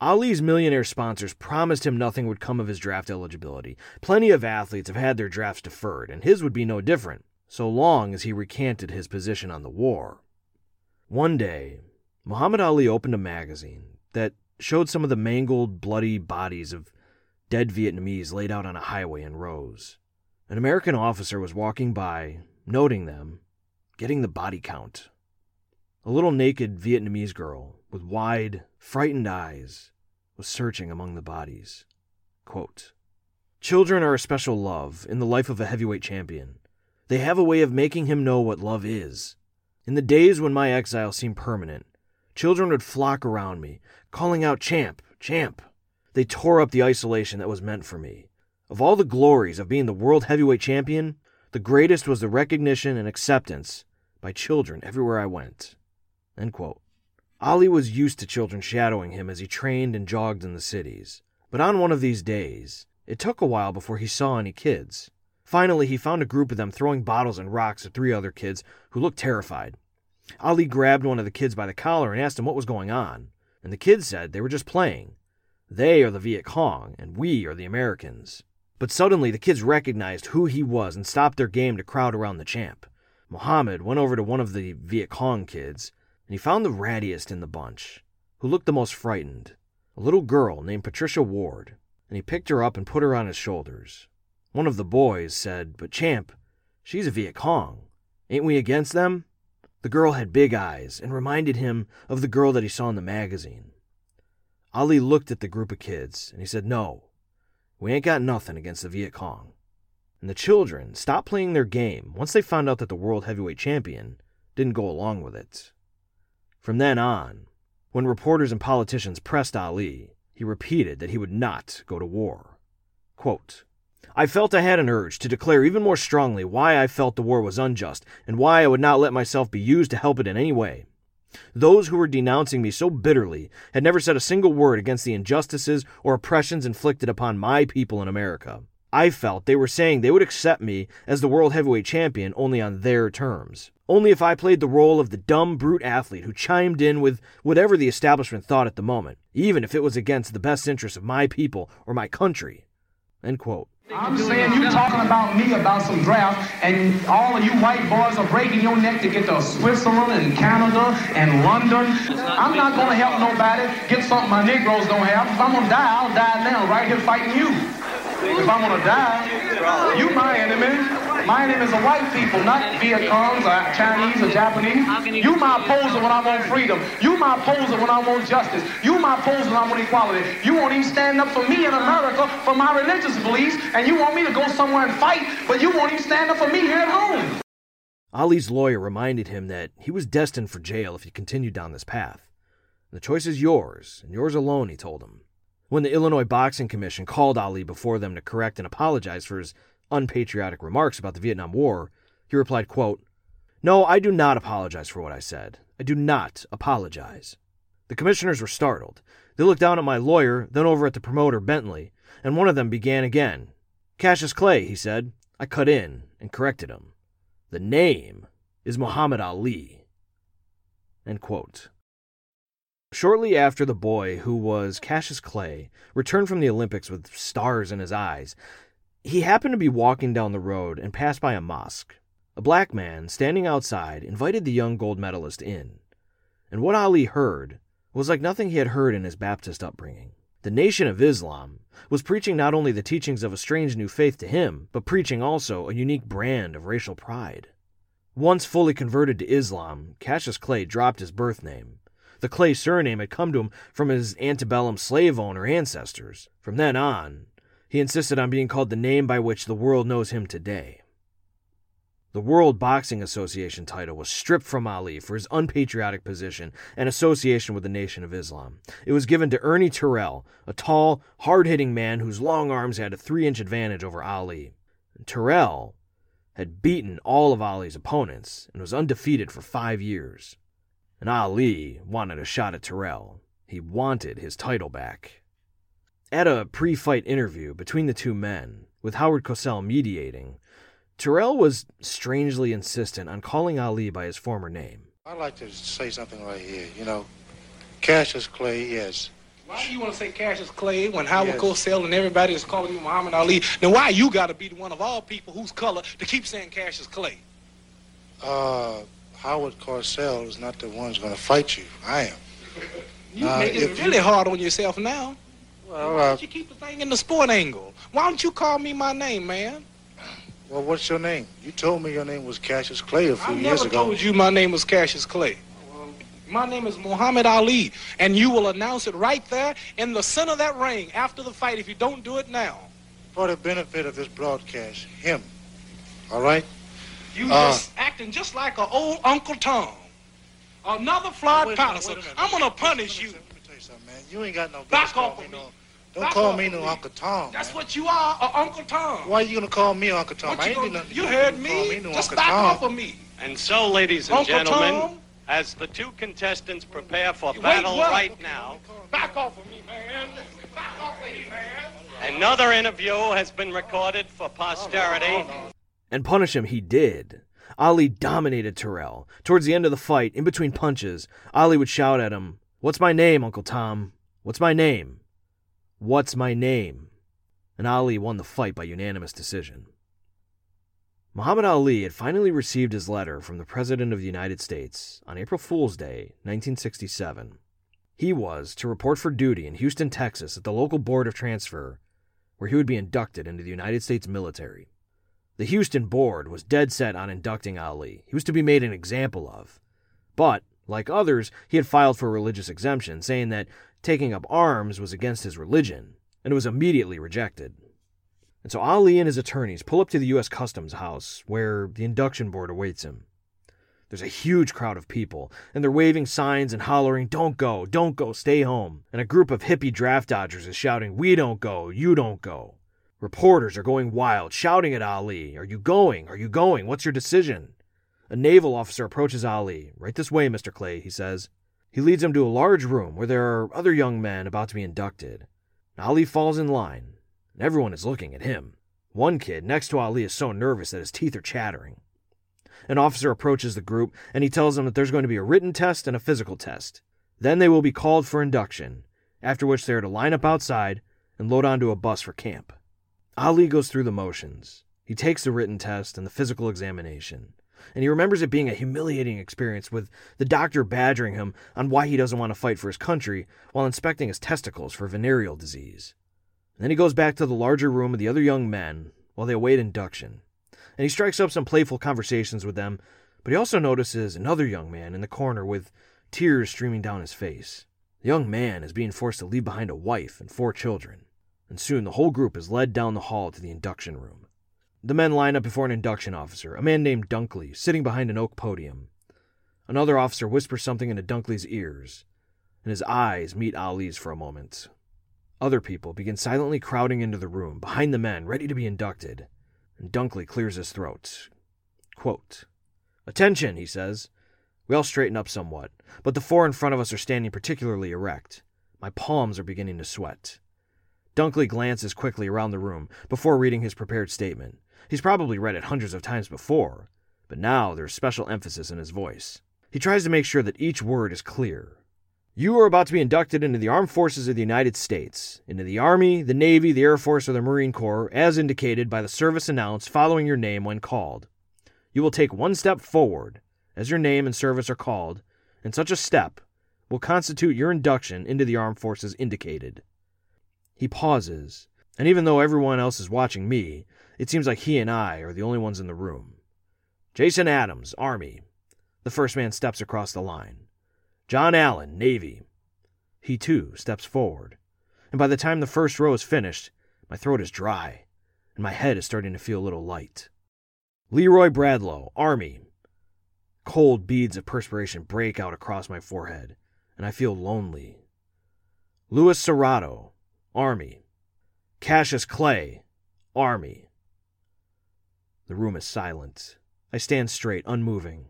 Ali's millionaire sponsors promised him nothing would come of his draft eligibility. Plenty of athletes have had their drafts deferred, and his would be no different so long as he recanted his position on the war. One day, Muhammad Ali opened a magazine that showed some of the mangled, bloody bodies of dead Vietnamese laid out on a highway in rows. An American officer was walking by, noting them, getting the body count. A little naked Vietnamese girl with wide, frightened eyes was searching among the bodies. Quote, Children are a special love in the life of a heavyweight champion. They have a way of making him know what love is. In the days when my exile seemed permanent, children would flock around me, calling out, Champ, Champ. They tore up the isolation that was meant for me. Of all the glories of being the world heavyweight champion, the greatest was the recognition and acceptance by children everywhere I went. Ali was used to children shadowing him as he trained and jogged in the cities. But on one of these days, it took a while before he saw any kids. Finally, he found a group of them throwing bottles and rocks at three other kids who looked terrified. Ali grabbed one of the kids by the collar and asked him what was going on, and the kids said they were just playing. They are the Viet Cong, and we are the Americans. But suddenly the kids recognized who he was and stopped their game to crowd around the champ. Mohammed went over to one of the Viet Cong kids, and he found the rattiest in the bunch, who looked the most frightened, a little girl named Patricia Ward, and he picked her up and put her on his shoulders. One of the boys said, But Champ, she's a Viet Cong. Ain't we against them? The girl had big eyes and reminded him of the girl that he saw in the magazine. Ali looked at the group of kids and he said, No, we ain't got nothing against the Viet Cong. And the children stopped playing their game once they found out that the world heavyweight champion didn't go along with it. From then on, when reporters and politicians pressed Ali, he repeated that he would not go to war. Quote, I felt I had an urge to declare even more strongly why I felt the war was unjust and why I would not let myself be used to help it in any way. Those who were denouncing me so bitterly had never said a single word against the injustices or oppressions inflicted upon my people in America. I felt they were saying they would accept me as the world heavyweight champion only on their terms. Only if I played the role of the dumb brute athlete who chimed in with whatever the establishment thought at the moment, even if it was against the best interests of my people or my country. I'm saying you talking about me about some draft, and all of you white boys are breaking your neck to get to Switzerland and Canada and London. I'm not going to help nobody get something my Negroes don't have. If I'm going to die, I'll die now, right here fighting you. If I'm going to die, you my enemy. My enemy is a white people, not Viet Congs or Chinese or Japanese. You my opposer when I want freedom. You my opposer when I want justice. You my opposer when I want equality. You won't even stand up for me in America for my religious beliefs, and you want me to go somewhere and fight, but you won't even stand up for me here at home. Ali's lawyer reminded him that he was destined for jail if he continued down this path. The choice is yours, and yours alone, he told him. When the Illinois Boxing Commission called Ali before them to correct and apologize for his unpatriotic remarks about the Vietnam War, he replied, quote, No, I do not apologize for what I said. I do not apologize. The commissioners were startled. They looked down at my lawyer, then over at the promoter, Bentley, and one of them began again. Cassius Clay, he said. I cut in and corrected him. The name is Muhammad Ali. Shortly after the boy, who was Cassius Clay, returned from the Olympics with stars in his eyes, he happened to be walking down the road and passed by a mosque. A black man, standing outside, invited the young gold medalist in. And what Ali heard was like nothing he had heard in his Baptist upbringing. The Nation of Islam was preaching not only the teachings of a strange new faith to him, but preaching also a unique brand of racial pride. Once fully converted to Islam, Cassius Clay dropped his birth name. The Clay surname had come to him from his antebellum slave owner ancestors. From then on, he insisted on being called the name by which the world knows him today. The World Boxing Association title was stripped from Ali for his unpatriotic position and association with the Nation of Islam. It was given to Ernie Terrell, a tall, hard hitting man whose long arms had a three inch advantage over Ali. Terrell had beaten all of Ali's opponents and was undefeated for five years. And Ali wanted a shot at Terrell. He wanted his title back. At a pre fight interview between the two men, with Howard Cosell mediating, Terrell was strangely insistent on calling Ali by his former name. I'd like to say something right here. You know, Cassius Clay, yes. Why do you want to say Cassius Clay when Howard Yes. Cosell and everybody is calling you Muhammad Ali? Then why you got to be the one of all people whose color to keep saying Cassius Clay? Uh, Howard Cosell is not the one who's going to fight you. I am. You Uh, making it if you- really hard on yourself now. Well, Why uh, don't you keep the thing in the sport angle? Why don't you call me my name, man? well, what's your name? You told me your name was Cassius Clay a few I years never ago. told you my name was Cassius Clay. My name is Muhammad Ali, and you will announce it right there in the center of that ring after the fight if you don't do it now. For the benefit of this broadcast, him. All right? You Uh. just acting just like an old Uncle Tom. Another Floyd Wait Patterson. wait a minute. I'm gonna punish let me- you. Let you something, man. You ain't got no Back business calling off of me. no- Don't Back call me no me. Uncle Tom. That's man. what you are, a Uncle Tom. Why are you gonna call me Uncle Tom? What I you, ain't gonna- do nothing. you You heard can't me. no Just Uncle back Tom. off of me. And so, ladies and Uncle gentlemen, Tom? as the two contestants prepare for Wait, battle what? right now, Back off of me, man. Back off of me, man. another interview has been recorded for posterity. And punish him he did. Ali dominated Terrell. Towards the end of the fight, in between punches, Ali would shout at him, What's my name, Uncle Tom? What's my name? What's my name? And Ali won the fight by unanimous decision. Muhammad Ali had finally received his letter from the President of the United States on April Fool's Day, 1967. He was to report for duty in Houston, Texas at the local board of transfer, where he would be inducted into the United States military. The Houston board was dead set on inducting Ali. He was to be made an example of. But, like others, he had filed for religious exemption, saying that taking up arms was against his religion, and it was immediately rejected. And so Ali and his attorneys pull up to the U.S. Customs House, where the induction board awaits him. There's a huge crowd of people, and they're waving signs and hollering, Don't go, don't go, stay home. And a group of hippie draft dodgers is shouting, We don't go, you don't go. Reporters are going wild, shouting at Ali, Are you going? Are you going? What's your decision? A naval officer approaches Ali. Right this way, Mr. Clay, he says. He leads him to a large room where there are other young men about to be inducted. Ali falls in line, and everyone is looking at him. One kid next to Ali is so nervous that his teeth are chattering. An officer approaches the group and he tells them that there's going to be a written test and a physical test. Then they will be called for induction, after which they are to line up outside and load onto a bus for camp. Ali goes through the motions. He takes the written test and the physical examination, and he remembers it being a humiliating experience with the doctor badgering him on why he doesn't want to fight for his country while inspecting his testicles for venereal disease. And then he goes back to the larger room with the other young men while they await induction and he strikes up some playful conversations with them, but he also notices another young man in the corner with tears streaming down his face. The young man is being forced to leave behind a wife and four children, and soon the whole group is led down the hall to the induction room. The men line up before an induction officer, a man named Dunkley, sitting behind an oak podium. Another officer whispers something into Dunkley's ears, and his eyes meet Ali's for a moment. Other people begin silently crowding into the room, behind the men, ready to be inducted and Dunkley clears his throat. Quote, Attention, he says. We all straighten up somewhat, but the four in front of us are standing particularly erect. My palms are beginning to sweat. Dunkley glances quickly around the room before reading his prepared statement. He's probably read it hundreds of times before, but now there's special emphasis in his voice. He tries to make sure that each word is clear, you are about to be inducted into the armed forces of the United States, into the Army, the Navy, the Air Force, or the Marine Corps, as indicated by the service announced following your name when called. You will take one step forward, as your name and service are called, and such a step will constitute your induction into the armed forces indicated. He pauses, and even though everyone else is watching me, it seems like he and I are the only ones in the room. Jason Adams, Army. The first man steps across the line. John Allen, Navy. He too steps forward, and by the time the first row is finished, my throat is dry, and my head is starting to feel a little light. Leroy Bradlow, Army. Cold beads of perspiration break out across my forehead, and I feel lonely. Louis Serrato, Army. Cassius Clay, Army. The room is silent. I stand straight, unmoving.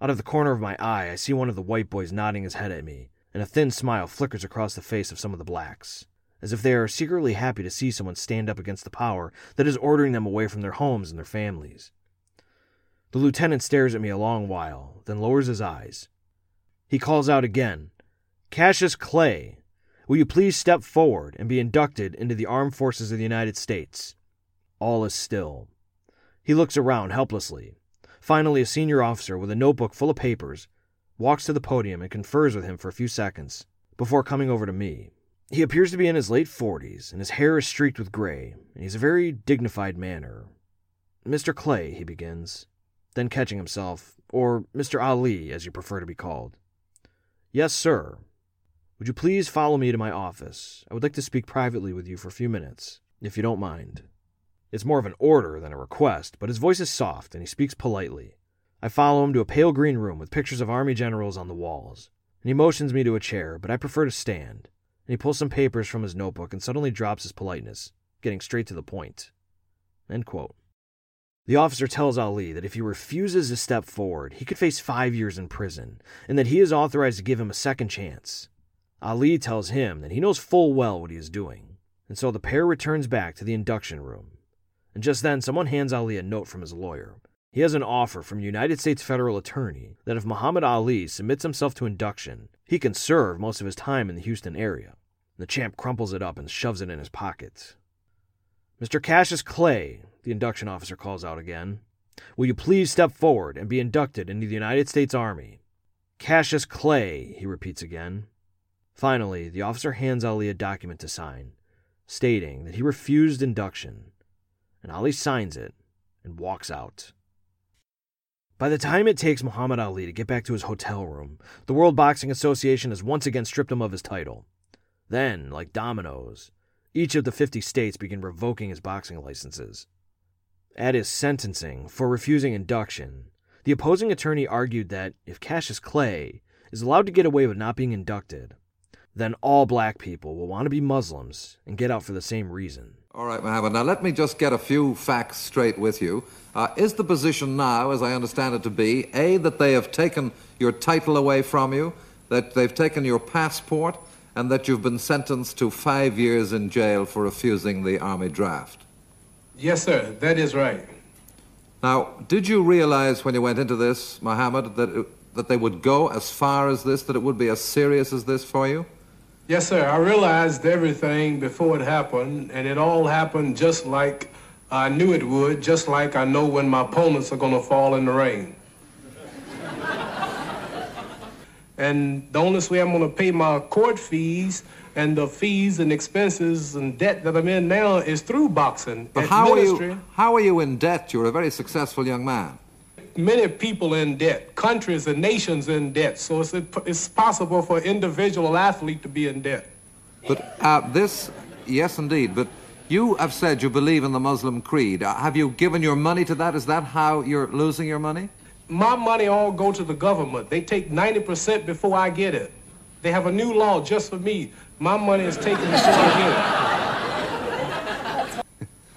Out of the corner of my eye, I see one of the white boys nodding his head at me, and a thin smile flickers across the face of some of the blacks, as if they are secretly happy to see someone stand up against the power that is ordering them away from their homes and their families. The lieutenant stares at me a long while, then lowers his eyes. He calls out again, Cassius Clay, will you please step forward and be inducted into the armed forces of the United States? All is still. He looks around helplessly, Finally, a senior officer with a notebook full of papers walks to the podium and confers with him for a few seconds before coming over to me. He appears to be in his late 40s, and his hair is streaked with gray, and he's a very dignified manner. Mr. Clay, he begins, then catching himself, or Mr. Ali, as you prefer to be called. Yes, sir. Would you please follow me to my office? I would like to speak privately with you for a few minutes, if you don't mind. It's more of an order than a request, but his voice is soft and he speaks politely. I follow him to a pale green room with pictures of army generals on the walls, and he motions me to a chair, but I prefer to stand. And he pulls some papers from his notebook and suddenly drops his politeness, getting straight to the point. The officer tells Ali that if he refuses to step forward, he could face five years in prison, and that he is authorized to give him a second chance. Ali tells him that he knows full well what he is doing, and so the pair returns back to the induction room and just then someone hands Ali a note from his lawyer. He has an offer from United States federal attorney that if Muhammad Ali submits himself to induction, he can serve most of his time in the Houston area. The champ crumples it up and shoves it in his pocket. Mr. Cassius Clay, the induction officer calls out again, will you please step forward and be inducted into the United States Army? Cassius Clay, he repeats again. Finally, the officer hands Ali a document to sign, stating that he refused induction and Ali signs it and walks out. By the time it takes Muhammad Ali to get back to his hotel room, the World Boxing Association has once again stripped him of his title. Then, like dominoes, each of the 50 states begin revoking his boxing licenses. At his sentencing for refusing induction, The opposing attorney argued that if Cassius Clay is allowed to get away with not being inducted, then all black people will want to be Muslims and get out for the same reason. All right, Mohammed. Now, let me just get a few facts straight with you. Uh, is the position now, as I understand it to be, A, that they have taken your title away from you, that they've taken your passport, and that you've been sentenced to five years in jail for refusing the Army draft? Yes, sir. That is right. Now, did you realize when you went into this, Mohammed, that, it, that they would go as far as this, that it would be as serious as this for you? Yes, sir. I realized everything before it happened, and it all happened just like I knew it would, just like I know when my opponents are going to fall in the rain. and the only way I'm going to pay my court fees and the fees and expenses and debt that I'm in now is through boxing. But how are, you, how are you in debt? You're a very successful young man. Many people in debt, countries and nations in debt. So it's, it's possible for individual athlete to be in debt. But uh, this, yes, indeed. But you have said you believe in the Muslim creed. Uh, have you given your money to that? Is that how you're losing your money? My money all go to the government. They take 90% before I get it. They have a new law just for me. My money is taken before I get it.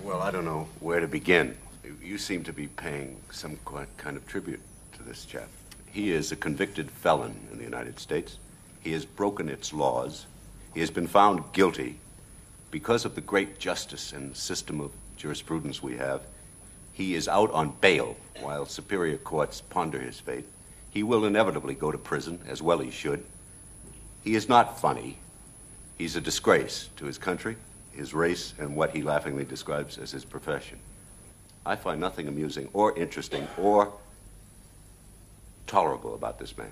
Well, I don't know where to begin. You seem to be paying some kind of tribute to this chap. He is a convicted felon in the United States. He has broken its laws. He has been found guilty. Because of the great justice and system of jurisprudence we have, he is out on bail while superior courts ponder his fate. He will inevitably go to prison, as well he should. He is not funny. He's a disgrace to his country, his race, and what he laughingly describes as his profession. I find nothing amusing or interesting or tolerable about this man.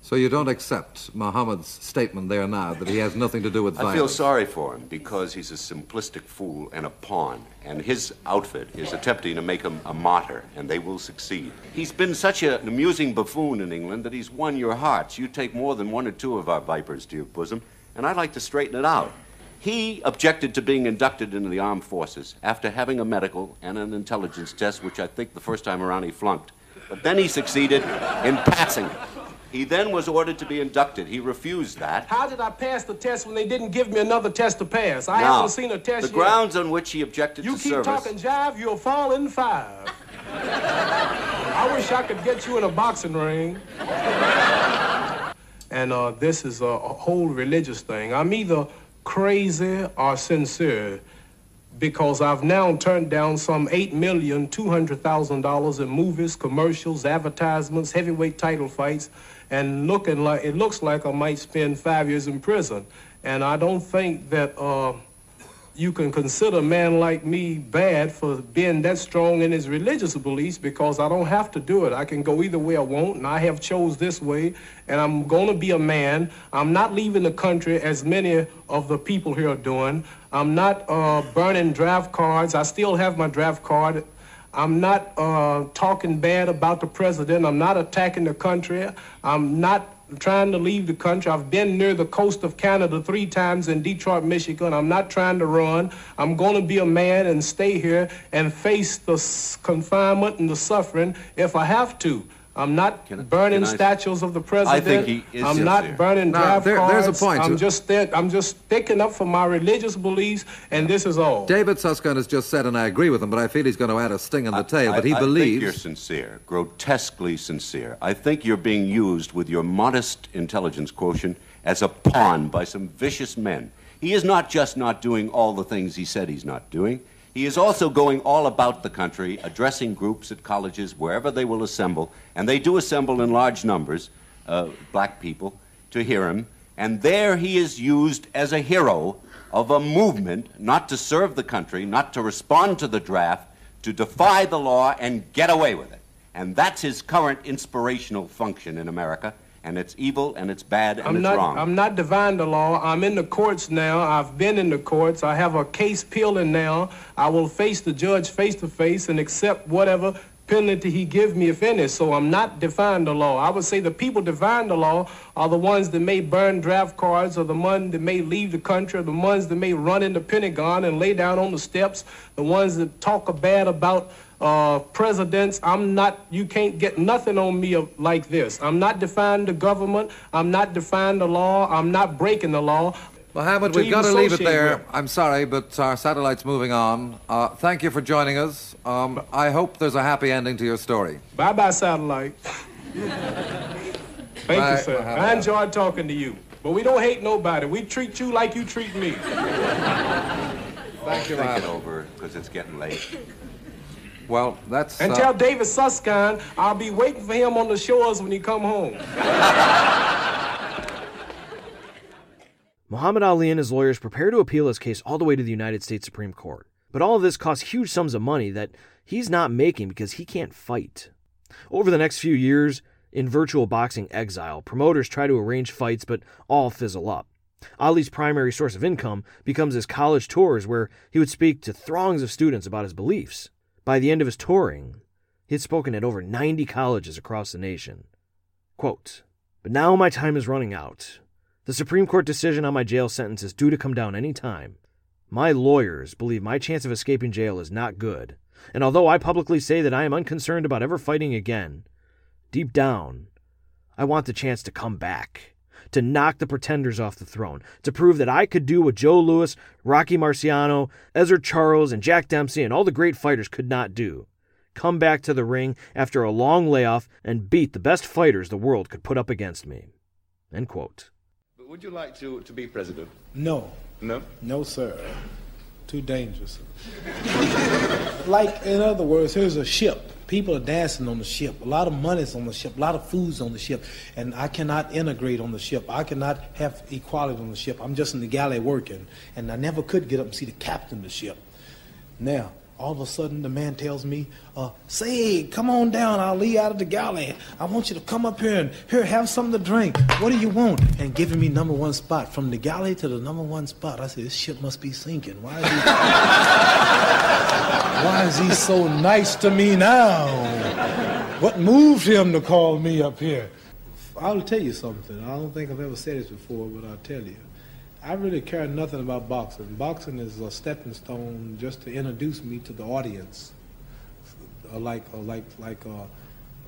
So you don't accept Muhammad's statement there now that he has nothing to do with violence? I feel sorry for him because he's a simplistic fool and a pawn, and his outfit is attempting to make him a martyr, and they will succeed. He's been such an amusing buffoon in England that he's won your hearts. You take more than one or two of our vipers to your bosom, and I'd like to straighten it out. He objected to being inducted into the armed forces after having a medical and an intelligence test, which I think the first time around he flunked. But then he succeeded in passing it. He then was ordered to be inducted. He refused that. How did I pass the test when they didn't give me another test to pass? I now, haven't seen a test yet. the yet. grounds on which he objected you to service... You keep talking jive, you'll fall in five. I wish I could get you in a boxing ring. and uh, this is a whole religious thing. I'm either crazy or sincere because I've now turned down some $8,200,000 in movies, commercials, advertisements, heavyweight title fights, and looking like it looks like I might spend five years in prison. And I don't think that uh, you can consider a man like me bad for being that strong in his religious beliefs because I don't have to do it. I can go either way I want, and I have chose this way, and I'm going to be a man. I'm not leaving the country as many of the people here are doing. I'm not uh, burning draft cards. I still have my draft card. I'm not uh, talking bad about the president. I'm not attacking the country. I'm not trying to leave the country. I've been near the coast of Canada three times in Detroit, Michigan. I'm not trying to run. I'm going to be a man and stay here and face the confinement and the suffering if I have to. I'm not can, burning can I, statues of the president. I think he is I'm sincere. not burning now, draft there, cards. There's a point. I'm just th- I'm just sticking up for my religious beliefs, and this is all. David Susskind has just said, and I agree with him, but I feel he's going to add a sting in the tail. but he I believes. I think you're sincere, grotesquely sincere. I think you're being used with your modest intelligence quotient as a pawn by some vicious men. He is not just not doing all the things he said he's not doing. He is also going all about the country, addressing groups at colleges, wherever they will assemble, and they do assemble in large numbers, uh, black people, to hear him. And there he is used as a hero of a movement not to serve the country, not to respond to the draft, to defy the law and get away with it. And that's his current inspirational function in America and it's evil and it's bad and I'm it's not, wrong. I'm not defying the law. I'm in the courts now. I've been in the courts. I have a case peeling now. I will face the judge face to face and accept whatever penalty he gives me, if any. So I'm not defying the law. I would say the people defying the law are the ones that may burn draft cards or the ones that may leave the country or the ones that may run in the Pentagon and lay down on the steps, the ones that talk bad about uh, presidents. I'm not, you can't get nothing on me of, like this. I'm not defying the government. I'm not defying the law. I'm not breaking the law. Mohammed, we've got to leave it there. with. I'm sorry, but our satellite's moving on. Uh, thank you for joining us. Um, I hope there's a happy ending to your story. Bye bye, satellite. Thank Bye, you, sir. Mohammed. I enjoyed talking to you. But we don't hate nobody. We treat you like you treat me. Thank you, Think it Mohammed. over, because it's getting late. Well, that's. And uh, tell David Susskind I'll be waiting for him on the shores when he come home. Muhammad Ali and his lawyers prepare to appeal his case all the way to the United States Supreme Court. But all of this costs huge sums of money that he's not making because he can't fight. Over the next few years, in virtual boxing exile, promoters try to arrange fights but all fizzle up. Ali's primary source of income becomes his college tours, where he would speak to throngs of students about his beliefs. By the end of his touring, he had spoken at over 90 colleges across the nation. Quote, But now my time is running out. The Supreme Court decision on my jail sentence is due to come down any time. My lawyers believe my chance of escaping jail is not good, and although I publicly say that I am unconcerned about ever fighting again, deep down, I want the chance to come back, to knock the pretenders off the throne, to prove that I could do what Joe Louis, Rocky Marciano, Ezzard Charles, and Jack Dempsey and all the great fighters could not do. Come back to the ring after a long layoff and beat the best fighters the world could put up against me. End quote. But would you like to, to be president? No. No? No, sir. Too dangerous. like, in other words, here's a ship. People are dancing on the ship. A lot of money's on the ship. A lot of food's on the ship. And I cannot integrate on the ship. I cannot have equality on the ship. I'm just in the galley working. And I never could get up and see the captain of the ship. Now, all of a sudden, the man tells me, uh, say, come on down, Ali, out of the galley. I want you to come up here and here, have something to drink. What do you want? And giving me number one spot. From the galley to the number one spot. I said, this ship must be sinking. Why is he, why is he so nice to me now? What moved him to call me up here? I'll tell you something. I don't think I've ever said this before, but I'll tell you. I really care nothing about boxing. Boxing is a stepping stone just to introduce me to the audience. Uh, like, uh, like, like, uh,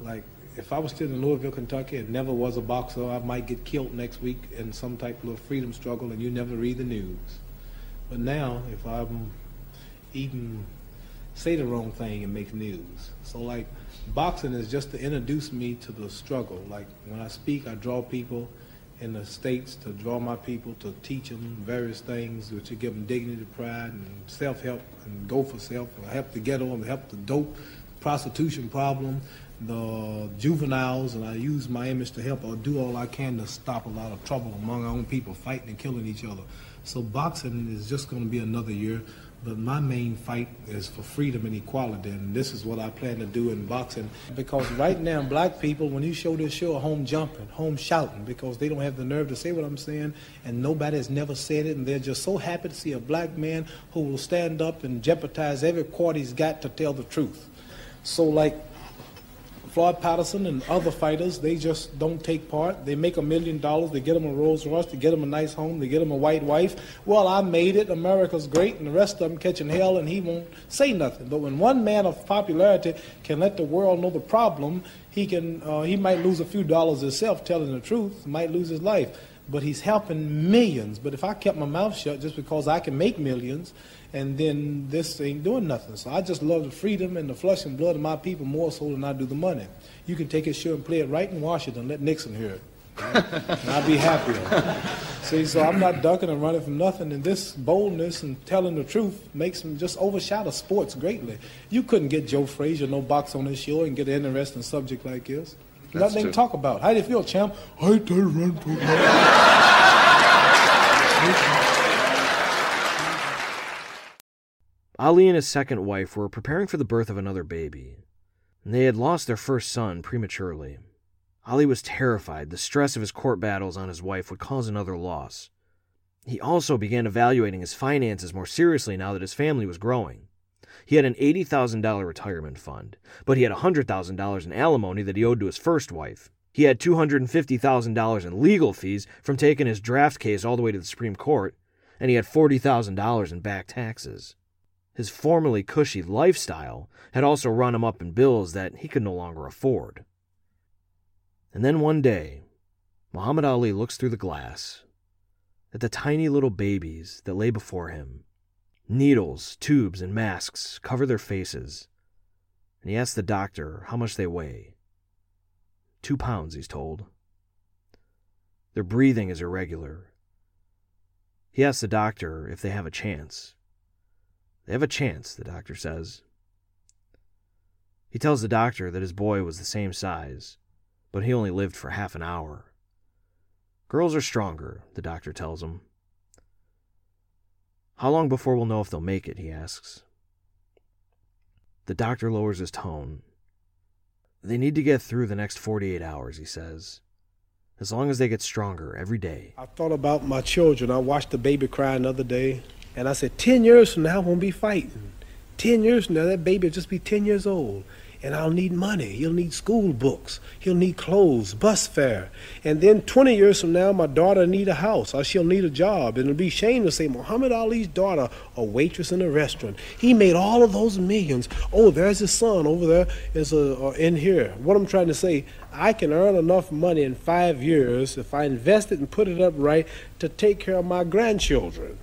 like, if I was still in Louisville, Kentucky, and never was a boxer, I might get killed next week in some type of freedom struggle, and you never read the news. But now, if I'm even say the wrong thing, it makes news. So, like, boxing is just to introduce me to the struggle. Like, when I speak, I draw people in the states to draw my people to teach them various things which give them dignity, pride, and self-help, and go for self, help the ghetto, and help the dope, prostitution problem, the juveniles, and I use my image to help or do all I can to stop a lot of trouble among our own people fighting and killing each other. So boxing is just going to be another year, but my main fight is for freedom and equality, and this is what I plan to do in boxing. Because right now, black people, when you show this show, are home jumping, home shouting, because they don't have the nerve to say what I'm saying, and nobody has never said it, and they're just so happy to see a black man who will stand up and jeopardize every court he's got to tell the truth. So, like, Floyd Patterson and other fighters, they just don't take part. They make a million dollars, they get them a Rolls Royce, they get them a nice home, they get them a white wife. Well, I made it, America's great, and the rest of them catching hell, and he won't say nothing. But when one man of popularity can let the world know the problem, he can uh, he might lose a few dollars himself telling the truth, might lose his life. But he's helping millions. But if I kept my mouth shut just because I can make millions, and then this ain't doing nothing. So I just love the freedom and the flesh and blood of my people more so than I do the money. You can take it sure and play it right in Washington, let Nixon hear it. and I'd be happier. See, so I'm not ducking and running from nothing, and this boldness and telling the truth makes me just overshadow sports greatly. You couldn't get Joe Frazier no box on this show and get an interesting subject like this. That's Nothing true. to talk about. How do you feel, champ? I to run for my Ali and his second wife were preparing for the birth of another baby, they had lost their first son prematurely. Ali was terrified the stress of his court battles on his wife would cause another loss. He also began evaluating his finances more seriously now that his family was growing. He had an $80,000 retirement fund, but he had $100,000 in alimony that he owed to his first wife. He had $250,000 in legal fees from taking his draft case all the way to the Supreme Court, and he had $40,000 in back taxes. His formerly cushy lifestyle had also run him up in bills that he could no longer afford. And then one day, Muhammad Ali looks through the glass at the tiny little babies that lay before him. Needles, tubes, and masks cover their faces, and he asks the doctor how much they weigh. Two pounds, he's told. Their breathing is irregular. He asks the doctor if they have a chance. They have a chance, the doctor says. He tells the doctor that his boy was the same size, but he only lived for half an hour. Girls are stronger, the doctor tells him. How long before we'll know if they'll make it, he asks. The doctor lowers his tone. They need to get through the next 48 hours, he says. As long as they get stronger every day. I thought about my children. I watched the baby cry another day, and I said, 10 years from now, I won't be fighting. 10 years from now, that baby will just be 10 years old and I'll need money. He'll need school books. He'll need clothes, bus fare. And then 20 years from now, my daughter need a house or she'll need a job. And it'll be shame to say, Muhammad Ali's daughter, a waitress in a restaurant. He made all of those millions. Oh, there's his son over there is a, or in here. What I'm trying to say, I can earn enough money in five years if I invest it and put it up right to take care of my grandchildren.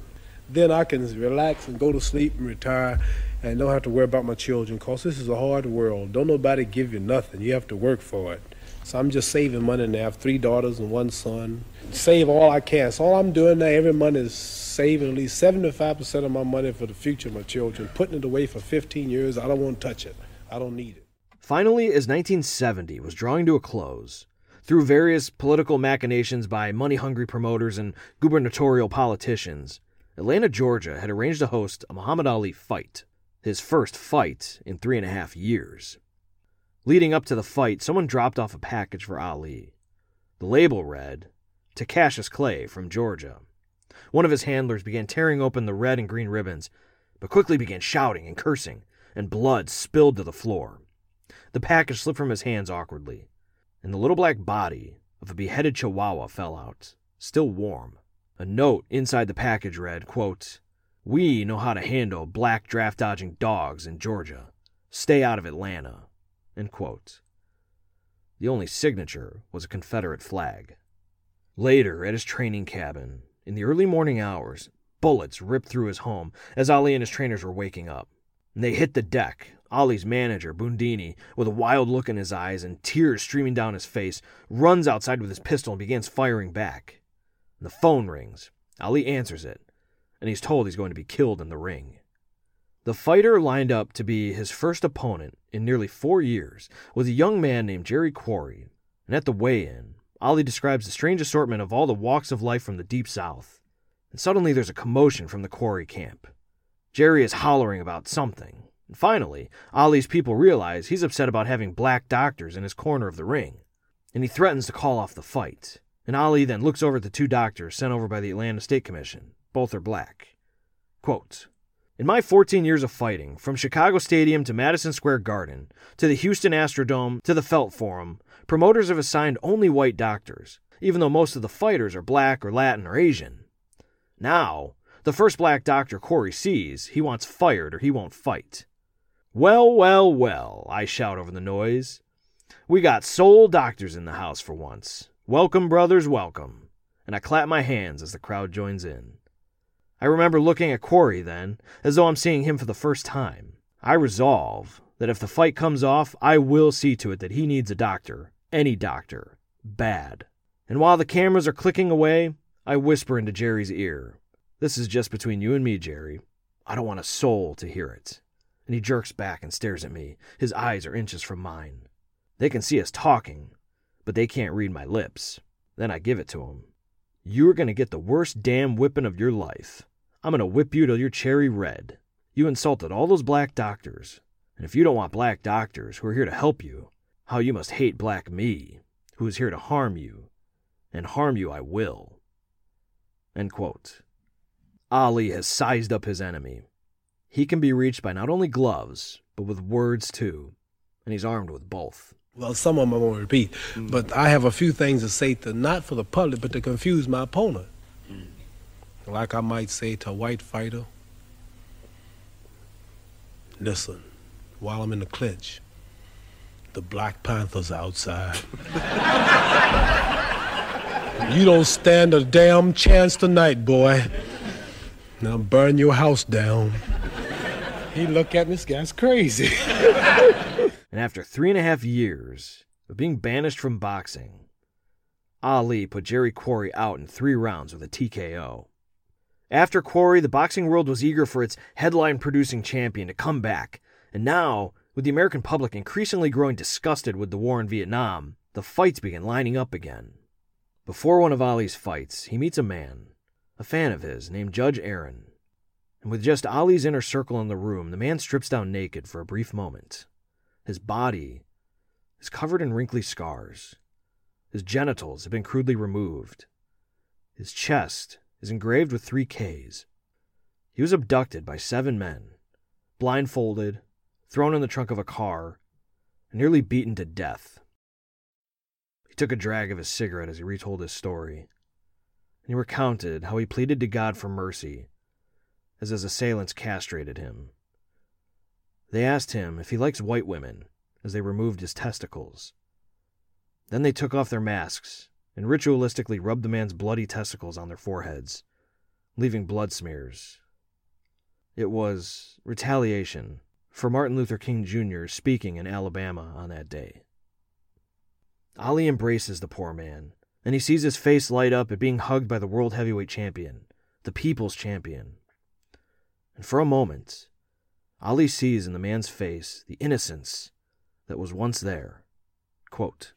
Then I can relax and go to sleep and retire and don't have to worry about my children because this is a hard world. Don't nobody give you nothing. You have to work for it. So I'm just saving money now. I have three daughters and one son. Save all I can. So all I'm doing now every month is saving at least 75% of my money for the future of my children, putting it away for 15 years. I don't want to touch it. I don't need it. Finally, as 1970 was drawing to a close, through various political machinations by money hungry promoters and gubernatorial politicians, Atlanta, Georgia had arranged to host a Muhammad Ali fight his first fight in three and a half years. Leading up to the fight, someone dropped off a package for Ali. The label read, To Cassius Clay from Georgia. One of his handlers began tearing open the red and green ribbons, but quickly began shouting and cursing, and blood spilled to the floor. The package slipped from his hands awkwardly, and the little black body of a beheaded chihuahua fell out, still warm. A note inside the package read, quote, we know how to handle black draft dodging dogs in Georgia. Stay out of Atlanta. The only signature was a Confederate flag. Later, at his training cabin, in the early morning hours, bullets ripped through his home as Ali and his trainers were waking up. They hit the deck. Ali's manager, Bundini, with a wild look in his eyes and tears streaming down his face, runs outside with his pistol and begins firing back. And the phone rings. Ali answers it and he's told he's going to be killed in the ring. The fighter lined up to be his first opponent in nearly four years was a young man named Jerry Quarry, and at the weigh in, Ali describes the strange assortment of all the walks of life from the Deep South. And suddenly there's a commotion from the Quarry camp. Jerry is hollering about something. And finally, Ali's people realize he's upset about having black doctors in his corner of the ring, and he threatens to call off the fight. And Ali then looks over at the two doctors sent over by the Atlanta State Commission both are black. Quote, in my 14 years of fighting, from Chicago Stadium to Madison Square Garden, to the Houston Astrodome, to the Felt Forum, promoters have assigned only white doctors, even though most of the fighters are black or Latin or Asian. Now, the first black doctor Quarry sees, he wants fired or he won't fight. Well, well, well, I shout over the noise. We got soul doctors in the house for once. Welcome, brothers, welcome. And I clap my hands as the crowd joins in. I remember looking at Quarry then, as though I'm seeing him for the first time. I resolve that if the fight comes off, I will see to it that he needs a doctor. Any doctor. Bad. And while the cameras are clicking away, I whisper into Jerry's ear. This is just between you and me, Jerry. I don't want a soul to hear it. And he jerks back and stares at me. His eyes are inches from mine. They can see us talking, but they can't read my lips. Then I give it to him. You're going to get the worst damn whipping of your life. I'm going to whip you till you're cherry red. You insulted all those black doctors. And if you don't want black doctors who are here to help you, how you must hate black me, who is here to harm you. And harm you I will. Ali has sized up his enemy. He can be reached by not only gloves, but with words too. And he's armed with both. Well, some of them I won't repeat, mm. but I have a few things to say to not for the public, but to confuse my opponent. Mm. Like I might say to a white fighter, Listen, while I'm in the clinch, the Black Panther's outside. you don't stand a damn chance tonight, boy. Now burn your house down. He look at me, this guy's crazy. and after three and a half years of being banished from boxing, Ali put Jerry Quarry out in three rounds with a TKO. After Quarry, the boxing world was eager for its headline producing champion to come back, and now, with the American public increasingly growing disgusted with the war in Vietnam, the fights began lining up again. Before one of Ali's fights, he meets a man, a fan of his, named Judge Aaron. And with just Ali's inner circle in the room, the man strips down naked for a brief moment. His body is covered in wrinkly scars. His genitals have been crudely removed. His chest is engraved with three Ks. He was abducted by seven men, blindfolded, thrown in the trunk of a car, and nearly beaten to death. He took a drag of his cigarette as he retold his story, and he recounted how he pleaded to God for mercy as his assailants castrated him. They asked him if he likes white women as they removed his testicles. Then they took off their masks and ritualistically rubbed the man's bloody testicles on their foreheads, leaving blood smears. It was retaliation for Martin Luther King Jr. speaking in Alabama on that day. Ali embraces the poor man, and he sees his face light up at being hugged by the world heavyweight champion, the people's champion. And for a moment, Ali sees in the man's face the innocence that was once there. Quote,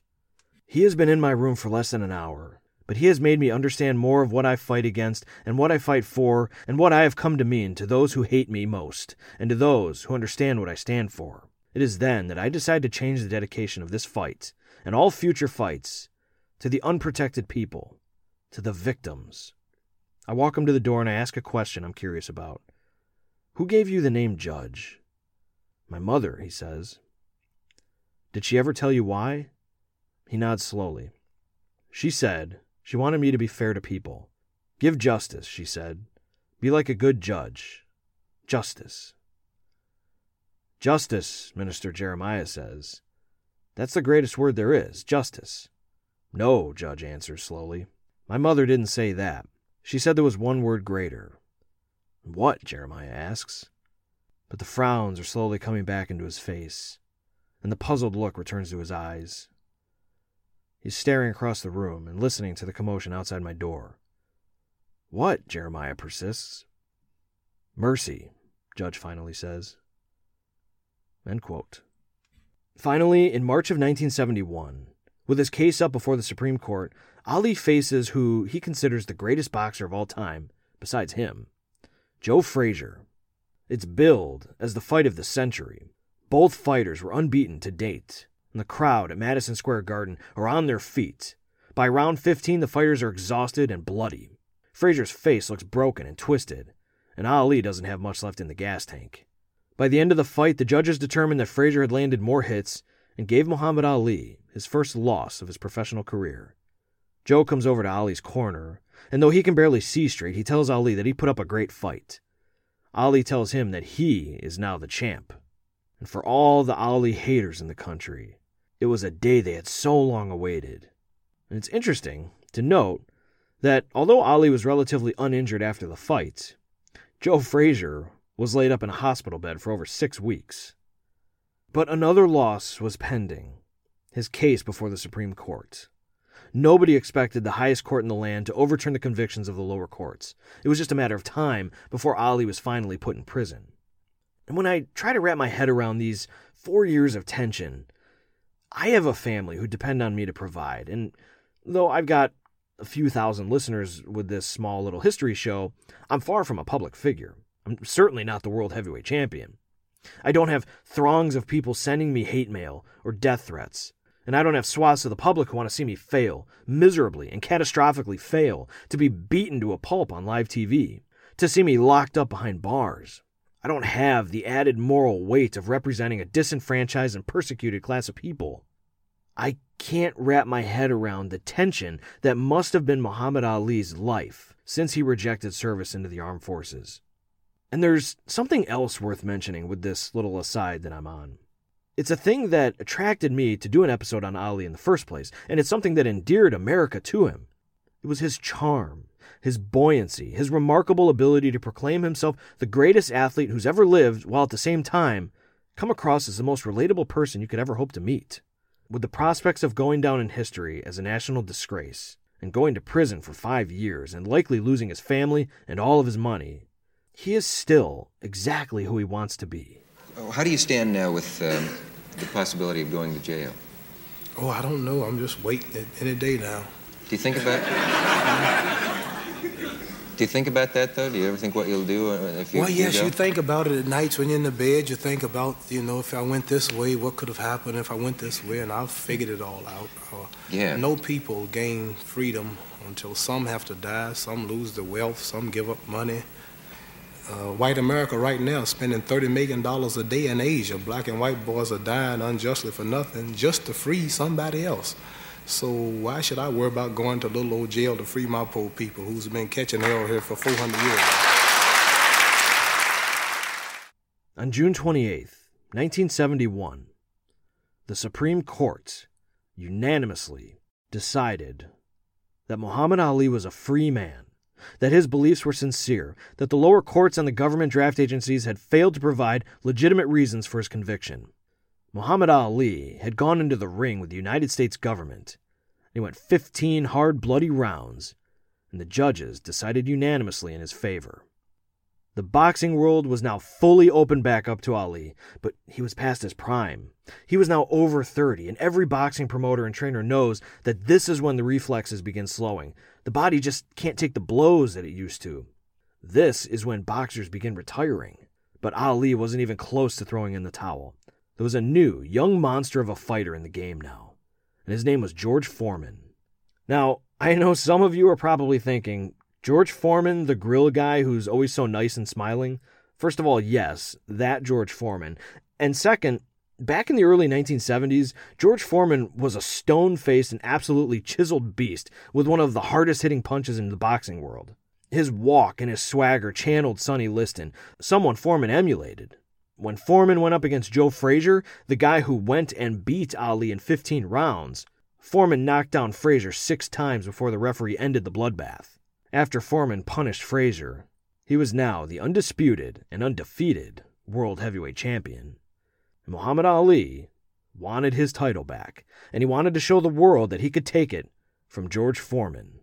he has been in my room for less than an hour, but he has made me understand more of what I fight against and what I fight for and what I have come to mean to those who hate me most and to those who understand what I stand for. It is then that I decide to change the dedication of this fight and all future fights to the unprotected people, to the victims. I walk him to the door and I ask a question I'm curious about. Who gave you the name Judge? My mother, he says. Did she ever tell you why? He nods slowly. She said she wanted me to be fair to people. Give justice, she said. Be like a good judge. Justice. Justice, Minister Jeremiah says. That's the greatest word there is, justice. No, Judge answers slowly. My mother didn't say that. She said there was one word greater. What? Jeremiah asks. But the frowns are slowly coming back into his face, and the puzzled look returns to his eyes. He's staring across the room and listening to the commotion outside my door. What? Jeremiah persists. Mercy, Judge finally says. Finally, in March of 1971, with his case up before the Supreme Court, Ali faces who he considers the greatest boxer of all time, besides him Joe Frazier. It's billed as the fight of the century. Both fighters were unbeaten to date, and the crowd at Madison Square Garden are on their feet. By round 15, the fighters are exhausted and bloody. Frazier's face looks broken and twisted, and Ali doesn't have much left in the gas tank. By the end of the fight, the judges determined that Frazier had landed more hits and gave Muhammad Ali his first loss of his professional career. Joe comes over to Ali's corner, and though he can barely see straight, he tells Ali that he put up a great fight. Ali tells him that he is now the champ. And for all the Ali haters in the country, it was a day they had so long awaited. And it's interesting to note that although Ali was relatively uninjured after the fight, Joe Frazier was laid up in a hospital bed for over six weeks. But another loss was pending his case before the Supreme Court. Nobody expected the highest court in the land to overturn the convictions of the lower courts. It was just a matter of time before Ali was finally put in prison. And when I try to wrap my head around these four years of tension, I have a family who depend on me to provide. And though I've got a few thousand listeners with this small little history show, I'm far from a public figure. I'm certainly not the world heavyweight champion. I don't have throngs of people sending me hate mail or death threats. And I don't have swaths of the public who want to see me fail, miserably and catastrophically fail, to be beaten to a pulp on live TV, to see me locked up behind bars. I don't have the added moral weight of representing a disenfranchised and persecuted class of people. I can't wrap my head around the tension that must have been Muhammad Ali's life since he rejected service into the armed forces. And there's something else worth mentioning with this little aside that I'm on. It's a thing that attracted me to do an episode on Ali in the first place, and it's something that endeared America to him. It was his charm, his buoyancy, his remarkable ability to proclaim himself the greatest athlete who's ever lived, while at the same time come across as the most relatable person you could ever hope to meet. With the prospects of going down in history as a national disgrace, and going to prison for five years, and likely losing his family and all of his money, he is still exactly who he wants to be. Oh, How do you stand now with um, the possibility of going to jail? Oh, I don't know. I'm just waiting any day now. Do you think about? do you think about that though? Do you ever think what you'll do uh, if you? Well, yes, go? you think about it at nights when you're in the bed. You think about, you know, if I went this way, what could have happened if I went this way, and I've figured it all out. Uh, Yeah. No people gain freedom until some have to die, some lose their wealth, some give up money. Uh, white America right now spending $30 million a day in Asia. Black and white boys are dying unjustly for nothing just to free somebody else. So why should I worry about going to little old jail to free my poor people who's been catching hell here for 400 years? On June 28th, 1971, the Supreme Court unanimously decided that Muhammad Ali was a free man, that his beliefs were sincere, that the lower courts and the government draft agencies had failed to provide legitimate reasons for his conviction. Muhammad Ali had gone into the ring with the United States government. He went 15 hard, bloody rounds, and the judges decided unanimously in his favor. The boxing world was now fully opened back up to Ali, but he was past his prime. He was now over 30, and every boxing promoter and trainer knows that this is when the reflexes begin slowing. The body just can't take the blows that it used to. This is when boxers begin retiring. But Ali wasn't even close to throwing in the towel. There was a new, young monster of a fighter in the game now, and his name was George Foreman. Now, I know some of you are probably thinking, George Foreman, the grill guy who's always so nice and smiling? First of all, yes, that George Foreman. And second, back in the early 1970s, George Foreman was a stone faced and absolutely chiseled beast with one of the hardest hitting punches in the boxing world. His walk and his swagger channeled Sonny Liston, someone Foreman emulated. When Foreman went up against Joe Frazier, the guy who went and beat Ali in 15 rounds, Foreman knocked down Frazier six times before the referee ended the bloodbath. After Foreman punished Frazier, he was now the undisputed and undefeated world heavyweight champion. And Muhammad Ali wanted his title back, and he wanted to show the world that he could take it from George Foreman.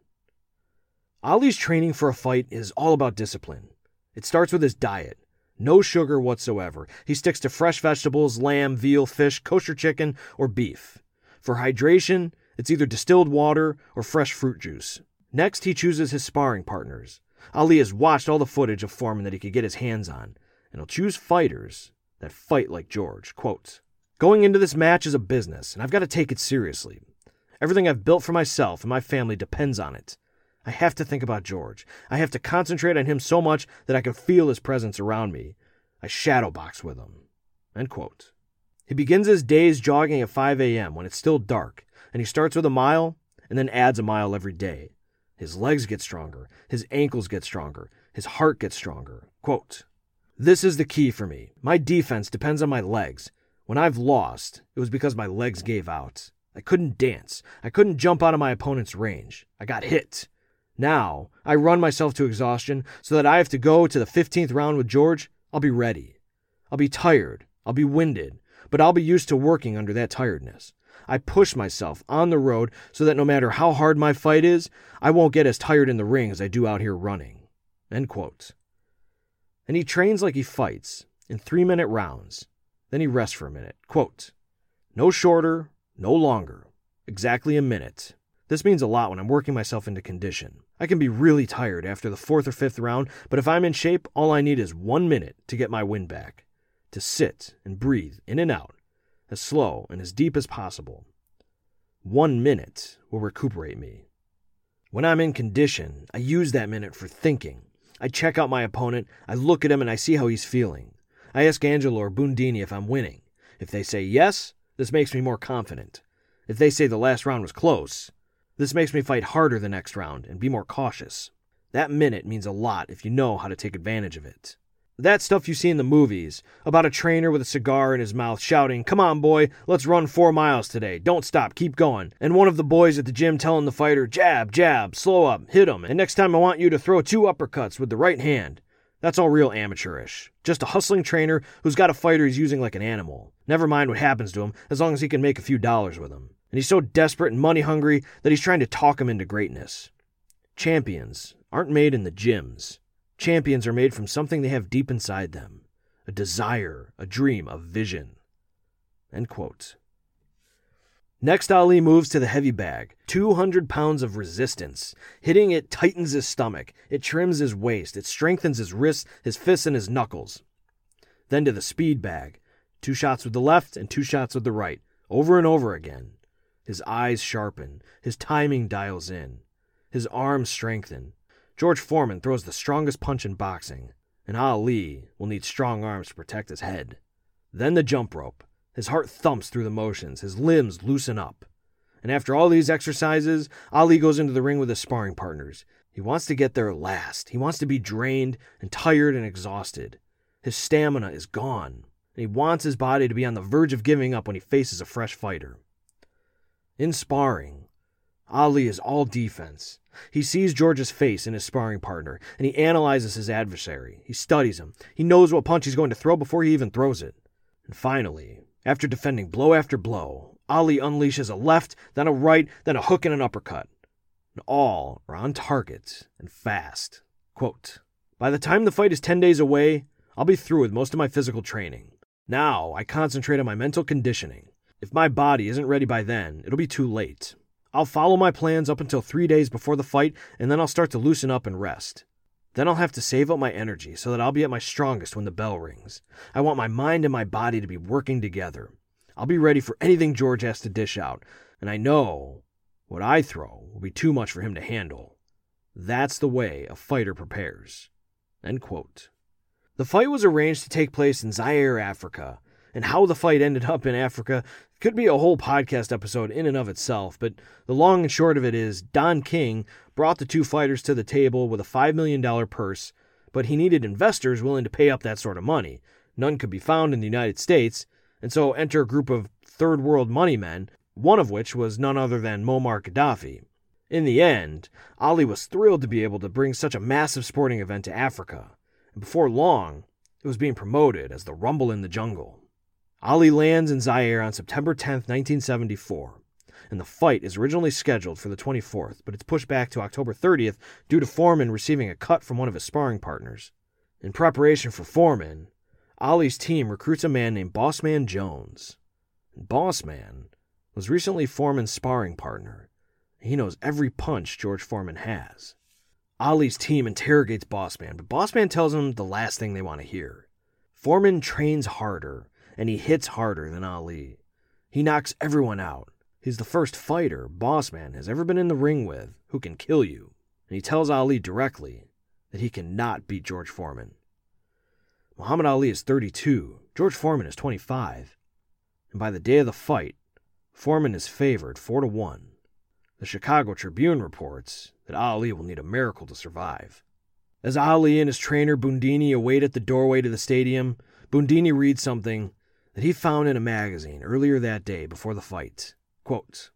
Ali's training for a fight is all about discipline. It starts with his diet. No sugar whatsoever. He sticks to fresh vegetables, lamb, veal, fish, kosher chicken, or beef. For hydration, it's either distilled water or fresh fruit juice. Next, he chooses his sparring partners. Ali has watched all the footage of Foreman that he could get his hands on, and he'll choose fighters that fight like George. Quote, Going into this match is a business, and I've got to take it seriously. Everything I've built for myself and my family depends on it. I have to think about George. I have to concentrate on him so much that I can feel his presence around me. I shadow box with him. He begins his days jogging at 5 a.m. when it's still dark, and he starts with a mile and then adds a mile every day. His legs get stronger, his ankles get stronger, his heart gets stronger. Quote, This is the key for me. My defense depends on my legs. When I've lost, it was because my legs gave out. I couldn't dance. I couldn't jump out of my opponent's range. I got hit. Now, I run myself to exhaustion so that I have to go to the 15th round with George. I'll be ready. I'll be tired. I'll be winded, but I'll be used to working under that tiredness. I push myself on the road so that no matter how hard my fight is, I won't get as tired in the ring as I do out here running. End quote. And he trains like he fights, in three minute rounds. Then he rests for a minute. Quote, no shorter, no longer. Exactly a minute. This means a lot when I'm working myself into condition. I can be really tired after the fourth or fifth round, but if I'm in shape, all I need is one minute to get my wind back. To sit and breathe in and out, as slow and as deep as possible. One minute will recuperate me. When I'm in condition, I use that minute for thinking. I check out my opponent, I look at him, and I see how he's feeling. I ask Angelo or Bundini if I'm winning. If they say yes, this makes me more confident. If they say the last round was close, this makes me fight harder the next round and be more cautious. That minute means a lot if you know how to take advantage of it. That stuff you see in the movies about a trainer with a cigar in his mouth shouting, Come on, boy, let's run four miles today. Don't stop, keep going. And one of the boys at the gym telling the fighter, Jab, jab, slow up, hit him, and next time I want you to throw two uppercuts with the right hand. That's all real amateurish. Just a hustling trainer who's got a fighter he's using like an animal. Never mind what happens to him, as long as he can make a few dollars with him. And he's so desperate and money hungry that he's trying to talk him into greatness. Champions aren't made in the gyms. Champions are made from something they have deep inside them a desire, a dream, a vision. Next, Ali moves to the heavy bag 200 pounds of resistance. Hitting it tightens his stomach, it trims his waist, it strengthens his wrists, his fists, and his knuckles. Then to the speed bag two shots with the left and two shots with the right, over and over again. His eyes sharpen, his timing dials in, his arms strengthen, George Foreman throws the strongest punch in boxing, and Ali will need strong arms to protect his head. Then the jump rope. His heart thumps through the motions, his limbs loosen up. And after all these exercises, Ali goes into the ring with his sparring partners. He wants to get there last. He wants to be drained and tired and exhausted. His stamina is gone, and he wants his body to be on the verge of giving up when he faces a fresh fighter. In sparring, Ali is all defense. He sees George's face in his sparring partner, and he analyzes his adversary. He studies him. He knows what punch he's going to throw before he even throws it. And finally, after defending blow after blow, Ali unleashes a left, then a right, then a hook and an uppercut. And all are on target and fast. Quote, By the time the fight is 10 days away, I'll be through with most of my physical training. Now I concentrate on my mental conditioning. If my body isn't ready by then, it'll be too late. I'll follow my plans up until three days before the fight, and then I'll start to loosen up and rest. Then I'll have to save up my energy so that I'll be at my strongest when the bell rings. I want my mind and my body to be working together. I'll be ready for anything George has to dish out, and I know what I throw will be too much for him to handle. That's the way a fighter prepares. The fight was arranged to take place in Zaire, Africa, and how the fight ended up in Africa could be a whole podcast episode in and of itself, but the long and short of it is Don King brought the two fighters to the table with a $5 million purse, but he needed investors willing to pay up that sort of money. None could be found in the United States, and so enter a group of third world money men, one of which was none other than Muammar Gaddafi. In the end, Ali was thrilled to be able to bring such a massive sporting event to Africa, and before long, it was being promoted as the Rumble in the Jungle. Ali lands in Zaire on September 10, 1974, and the fight is originally scheduled for the 24th, but it's pushed back to October 30th due to Foreman receiving a cut from one of his sparring partners. In preparation for Foreman, Ali's team recruits a man named Bossman Jones. Bossman was recently Foreman's sparring partner. He knows every punch George Foreman has. Ali's team interrogates Bossman, but Bossman tells them the last thing they want to hear. Foreman trains harder and he hits harder than Ali. He knocks everyone out. He's the first fighter Bossman has ever been in the ring with who can kill you, and he tells Ali directly that he cannot beat George Foreman. Muhammad Ali is 32, George Foreman is 25, and by the day of the fight, Foreman is favored 4 to 1. The Chicago Tribune reports that Ali will need a miracle to survive. As Ali and his trainer Bundini await at the doorway to the stadium, Bundini reads something that he found in a magazine earlier that day before the fight. Quote,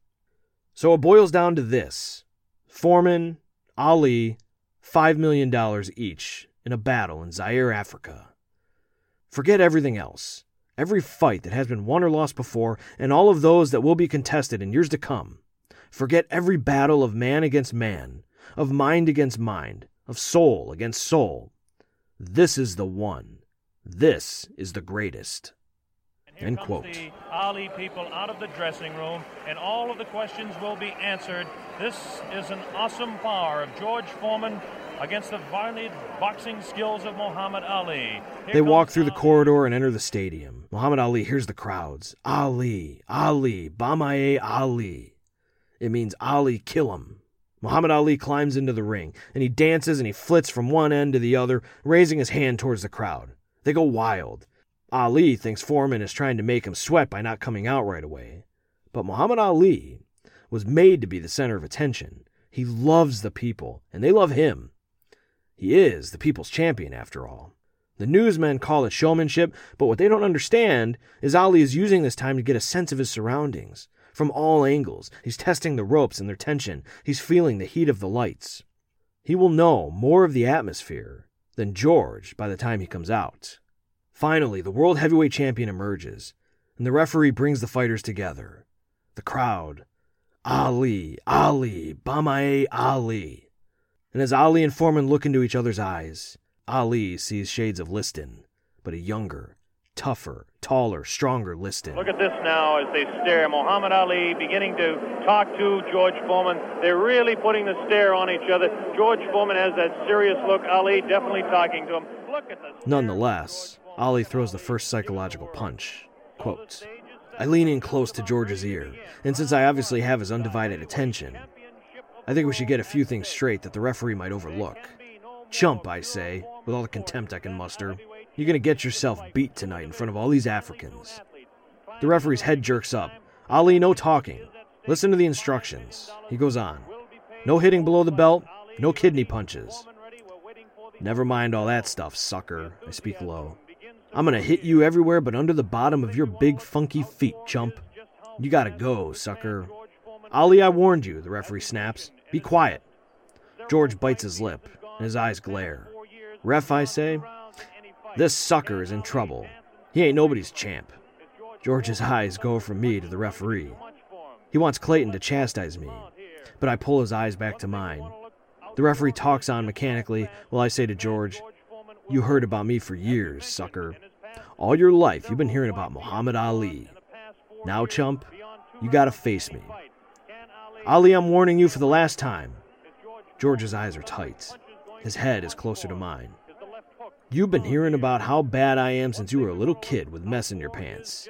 so it boils down to this Foreman, Ali, $5 million each in a battle in Zaire, Africa. Forget everything else. Every fight that has been won or lost before, and all of those that will be contested in years to come. Forget every battle of man against man, of mind against mind, of soul against soul. This is the one. This is the greatest. End quote. The Ali people out of the dressing room, and all of the questions will be answered. This is an awesome power of George Foreman against the violent boxing skills of Muhammad Ali. Here they walk through Ali. the corridor and enter the stadium. Muhammad Ali hears the crowds. Ali, Ali, Bomaye Ali. It means Ali, kill him. Muhammad Ali climbs into the ring, and he dances and he flits from one end to the other, raising his hand towards the crowd. They go wild. Ali thinks Foreman is trying to make him sweat by not coming out right away. But Muhammad Ali was made to be the center of attention. He loves the people, and they love him. He is the people's champion, after all. The newsmen call it showmanship, but what they don't understand is Ali is using this time to get a sense of his surroundings. From all angles, he's testing the ropes and their tension. He's feeling the heat of the lights. He will know more of the atmosphere than George by the time he comes out. Finally, the world heavyweight champion emerges, and the referee brings the fighters together. The crowd, Ali, Ali, Bomaye Ali. And as Ali and Foreman look into each other's eyes, Ali sees shades of Liston, but a younger, tougher, taller, stronger Liston. Look at this now as they stare. Muhammad Ali beginning to talk to George Foreman. They're really putting the stare on each other. George Foreman has that serious look. Ali definitely talking to him. Look at this. Nonetheless, Ali throws the first psychological punch. I lean in close to George's ear, and since I obviously have his undivided attention, I think we should get a few things straight that the referee might overlook. Chump, I say, with all the contempt I can muster. You're gonna get yourself beat tonight in front of all these Africans. The referee's head jerks up. Ali, no talking. Listen to the instructions. He goes on. No hitting below the belt, no kidney punches. Never mind all that stuff, sucker. I speak low. I'm gonna hit you everywhere but under the bottom of your big funky feet, chump. You gotta go, sucker. Ali, I warned you, the referee snaps. Be quiet. George bites his lip, and his eyes glare. Ref, I say, this sucker is in trouble. He ain't nobody's champ. George's eyes go from me to the referee. He wants Clayton to chastise me, but I pull his eyes back to mine. The referee talks on mechanically while I say to George, You heard about me for years, sucker. All your life you've been hearing about Muhammad Ali. Now, chump, you gotta face me. Ali, I'm warning you for the last time. George's eyes are tight. His head is closer to mine. You've been hearing about how bad I am since you were a little kid with mess in your pants.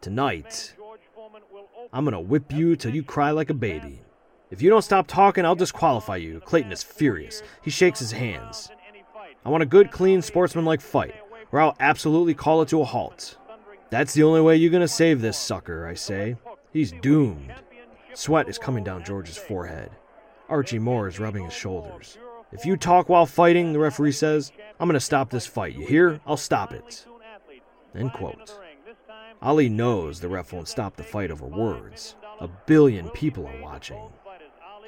Tonight, I'm gonna whip you till you cry like a baby. If you don't stop talking, I'll disqualify you. Clayton is furious. He shakes his hands. I want a good, clean, sportsmanlike fight, or I'll absolutely call it to a halt. That's the only way you're gonna save this sucker, I say. He's doomed. Sweat is coming down George's forehead. Archie Moore is rubbing his shoulders. If you talk while fighting, the referee says, I'm to stop this fight. You hear? I'll stop it. End quote. Ali knows the ref won't stop the fight over words. A billion people are watching.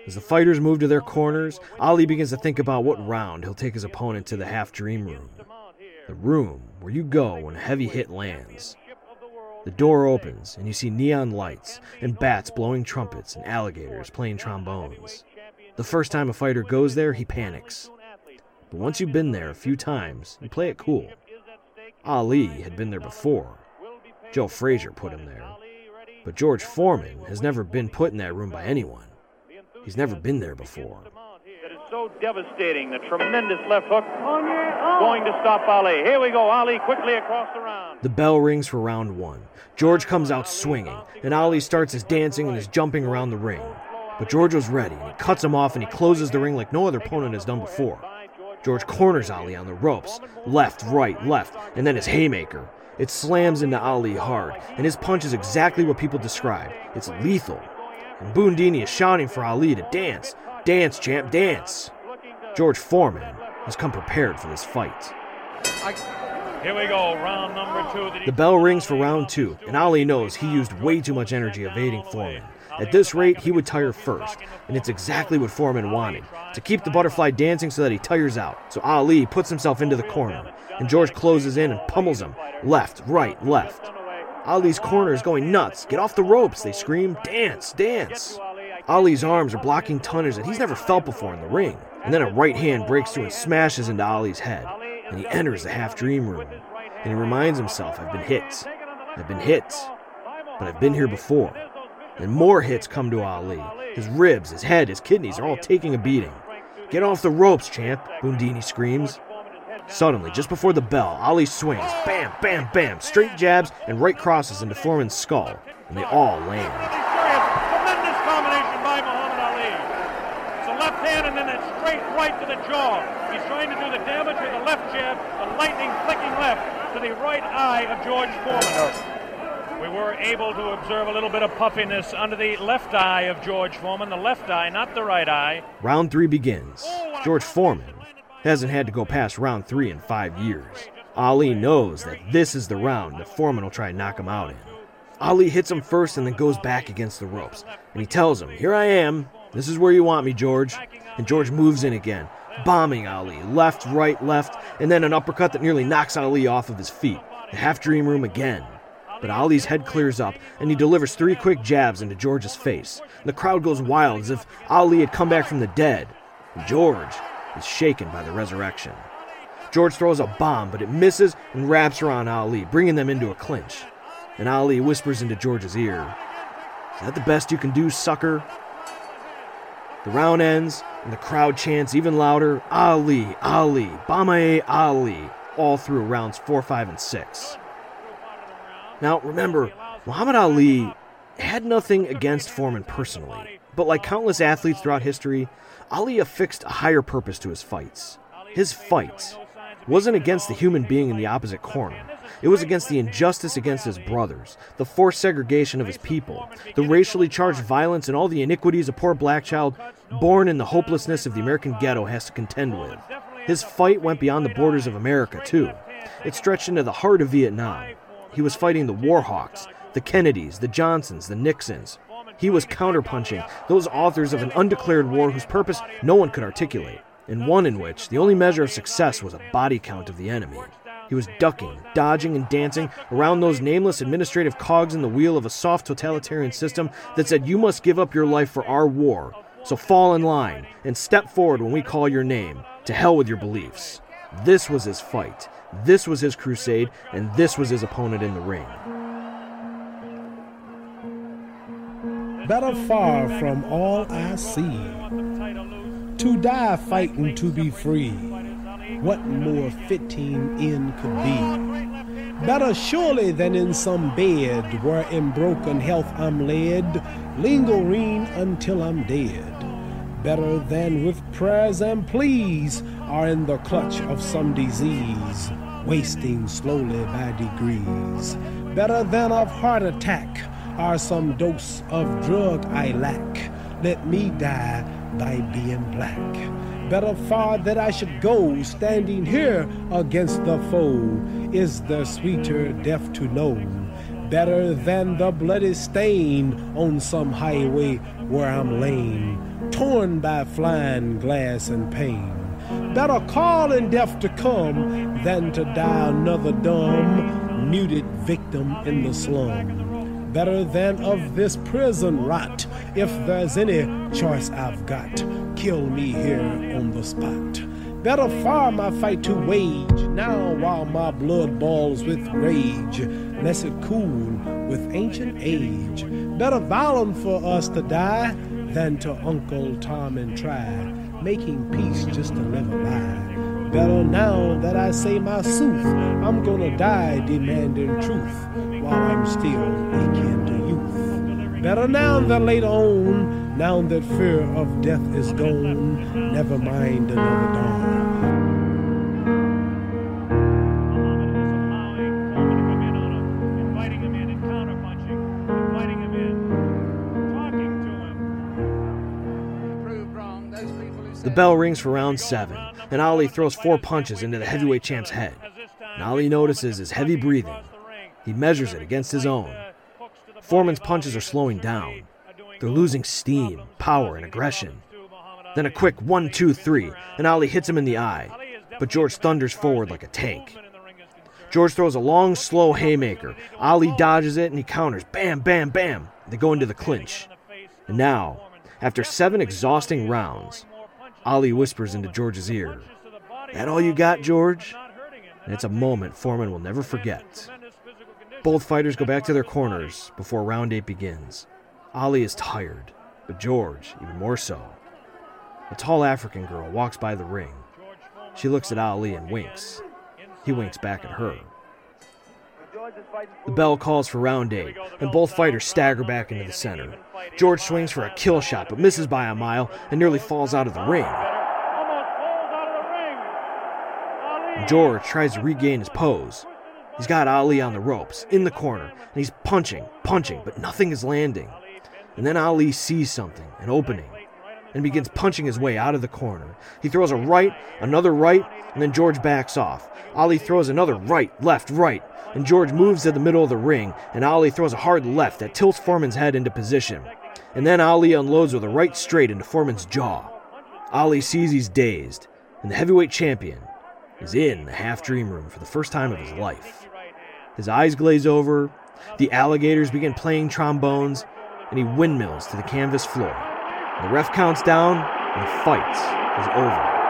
As the fighters move to their corners, Ali begins to think about what round he'll take his opponent to the half dream room. The room where you go when a heavy hit lands. The door opens, and you see neon lights, and bats blowing trumpets, and alligators playing trombones. The first time a fighter goes there, he panics. But once you've been there a few times, you play it cool. Ali had been there before. Joe Frazier put him there. But George Foreman has never been put in that room by anyone. He's never been there before. That is so devastating. The tremendous left hook going to stop Ali. Here we go. Ali quickly across the round. The bell rings for round one. George comes out swinging, and Ali starts his dancing and is jumping around the ring. But George was ready, and he cuts him off and he closes the ring like no other opponent has done before. George corners Ali on the ropes, left, right, left, and then his haymaker. It slams into Ali hard, and his punch is exactly what people describe. It's lethal. And Bundini is shouting for Ali to dance. Dance, champ, dance. George Foreman has come prepared for this fight. Here we go, round number two. The bell rings for round two, and Ali knows he used way too much energy evading Foreman. At this rate, he would tire first, and it's exactly what Foreman wanted to keep the butterfly dancing so that he tires out. So Ali puts himself into the corner, and George closes in and pummels him left, right, left. Ali's corner is going nuts. Get off the ropes, they scream. Dance, dance. Ali's arms are blocking tonnage that he's never felt before in the ring. And then a right hand breaks through and smashes into Ali's head. And he enters the half dream room. And he reminds himself, I've been hit. I've been hit. But I've been here before. And more hits come to Ali. His ribs, his head, his kidneys are all taking a beating. Get off the ropes, champ, Bundini screams. Suddenly, just before the bell, Ali swings. Bam, bam, bam. Straight jabs and right crosses into Foreman's skull. And they all land. Tremendous combination by Muhammad Ali. It's a left hand and then a straight right to the jaw. He's trying to do the damage with a left jab, a lightning flicking left to the right eye of George Foreman. We were able to observe a little bit of puffiness under the left eye of George Foreman, the left eye, not the right eye. Round three begins. Oh, George Foreman Hasn't had to go past round three in five years. Ali knows that this is the round that Foreman will try and knock him out in. Ali hits him first and then goes back against the ropes. And he tells him, Here I am. This is where you want me, George. And George moves in again, bombing Ali, left, right, left, and then an uppercut that nearly knocks Ali off of his feet. The half dream room again. But Ali's head clears up, and he delivers three quick jabs into George's face. The crowd goes wild as if Ali had come back from the dead. George is shaken by the resurrection. George throws a bomb, but it misses and wraps around Ali, bringing them into a clinch. And Ali whispers into George's ear, Is that the best you can do, sucker? The round ends, and the crowd chants even louder, Ali, Ali, Bomaye Ali, all through rounds 4, 5, and 6. Now, remember, Muhammad Ali had nothing against Foreman personally, but like countless athletes throughout history, Ali affixed a higher purpose to his fights. His fight wasn't against the human being in the opposite corner. It was against the injustice against his brothers, the forced segregation of his people, the racially charged violence, and all the iniquities a poor black child born in the hopelessness of the American ghetto has to contend with. His fight went beyond the borders of America, too. It stretched into the heart of Vietnam. He was fighting the Warhawks, the Kennedys, the Johnsons, the Nixons. He was counterpunching those authors of an undeclared war whose purpose no one could articulate, and one in which the only measure of success was a body count of the enemy. He was ducking, dodging, and dancing around those nameless administrative cogs in the wheel of a soft totalitarian system that said you must give up your life for our war. So fall in line and step forward when we call your name. To hell with your beliefs. This was his fight. This was his crusade, and this was his opponent in the ring. Better far from all I see. To die fighting to be free. What more fitting end could be? Better surely than in some bed where in broken health I'm led, lingering until I'm dead. Better than with prayers and pleas are in the clutch of some disease, wasting slowly by degrees. Better than of heart attack are some dose of drug I lack. Let me die by being black. Better far that I should go, standing here against the foe. Is the sweeter death to know? Better than the bloody stain on some highway where I'm lame, torn by flying glass and pain. Better call in death to come than to die another dumb, muted victim in the slum better than of this prison rot. If there's any choice I've got, kill me here on the spot. Better far my fight to wage now while my blood boils with rage, less it cool with ancient age. Better violent for us to die than to Uncle Tom and try, making peace just to live a lie. Better now that I say my sooth, I'm gonna die demanding truth while I'm still akin to youth. Better now than later on, now that fear of death is gone, never mind another dawn. The bell rings for round seven, and Ali throws four punches into the heavyweight champ's head. And Ali notices his heavy breathing. He measures it against his own. Foreman's punches are slowing down. They're losing steam, power, and aggression. Then a quick one, two, three, and Ali hits him in the eye. But George thunders forward like a tank. George throws a long, slow haymaker. Ali dodges it and he counters. Bam, bam, bam. They go into the clinch. And now, after seven exhausting rounds, Ali whispers into George's ear, That all you got, George? And it's a moment Foreman will never forget. Both fighters go back to their corners before round eight begins. Ali is tired, but George, even more so. A tall African girl walks by the ring. She looks at Ali and winks. He winks back at her. The bell calls for round eight, and both fighters stagger back into the center. George swings for a kill shot, but misses by a mile and nearly falls out of the ring. George tries to regain his pose. He's got Ali on the ropes, in the corner, and he's punching, punching, but nothing is landing. And then Ali sees something, an opening. and begins punching his way out of the corner. He throws a right, another right, and then George backs off. Ali throws another right, left, right, and George moves to the middle of the ring, and Ali throws a hard left that tilts Foreman's head into position. And then Ali unloads with a right straight into Foreman's jaw. Ali sees he's dazed, and the heavyweight champion is in the half dream room for the first time of his life. His eyes glaze over, the alligators begin playing trombones, and he windmills to the canvas floor. The ref counts down, and the fight is over.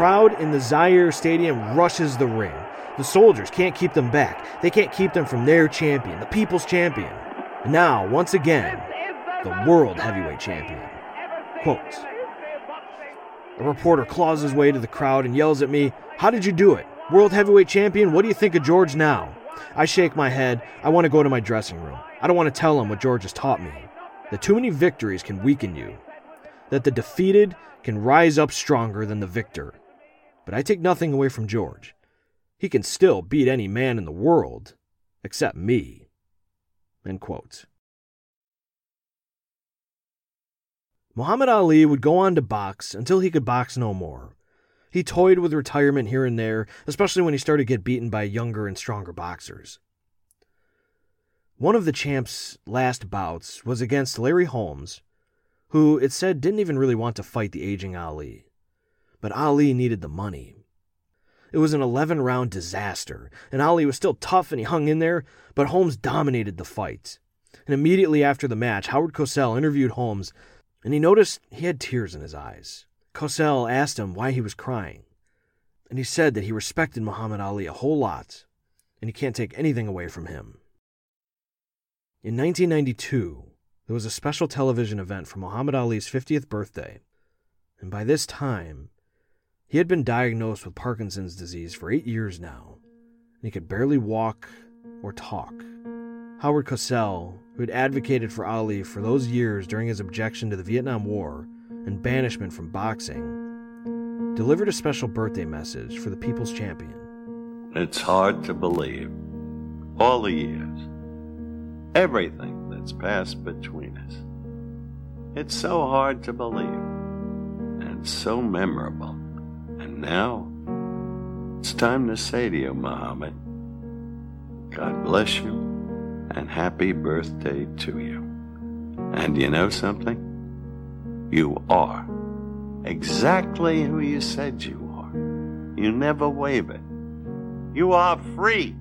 Crowd in the Zaire Stadium rushes the ring. The soldiers can't keep them back. They can't keep them from their champion, the people's champion. And now, once again, the world heavyweight champion. Quote A reporter claws his way to the crowd and yells at me, How did you do it? World heavyweight champion, what do you think of George now? I shake my head. I want to go to my dressing room. I don't want to tell him what George has taught me. That too many victories can weaken you. That the defeated can rise up stronger than the victor. But I take nothing away from George. He can still beat any man in the world, except me. End quote. Muhammad Ali would go on to box until he could box no more. He toyed with retirement here and there, especially when he started to get beaten by younger and stronger boxers. One of the champ's last bouts was against Larry Holmes, who it said didn't even really want to fight the aging Ali. But Ali needed the money. It was an 11 round disaster, and Ali was still tough and he hung in there, but Holmes dominated the fight. And immediately after the match, Howard Cosell interviewed Holmes, and he noticed he had tears in his eyes. Cosell asked him why he was crying, and he said that he respected Muhammad Ali a whole lot, and he can't take anything away from him. In 1992, there was a special television event for Muhammad Ali's 50th birthday, and by this time, he had been diagnosed with Parkinson's disease for eight years now, and he could barely walk or talk. Howard Cosell, who had advocated for Ali for those years during his objection to the Vietnam War and banishment from boxing, delivered a special birthday message for the people's champion. It's hard to believe. All the years, everything that's passed between us. It's so hard to believe and so memorable. Now, it's time to say to you, Muhammad, God bless you and happy birthday to you. And you know something? You are exactly who you said you are. You never waver. You are free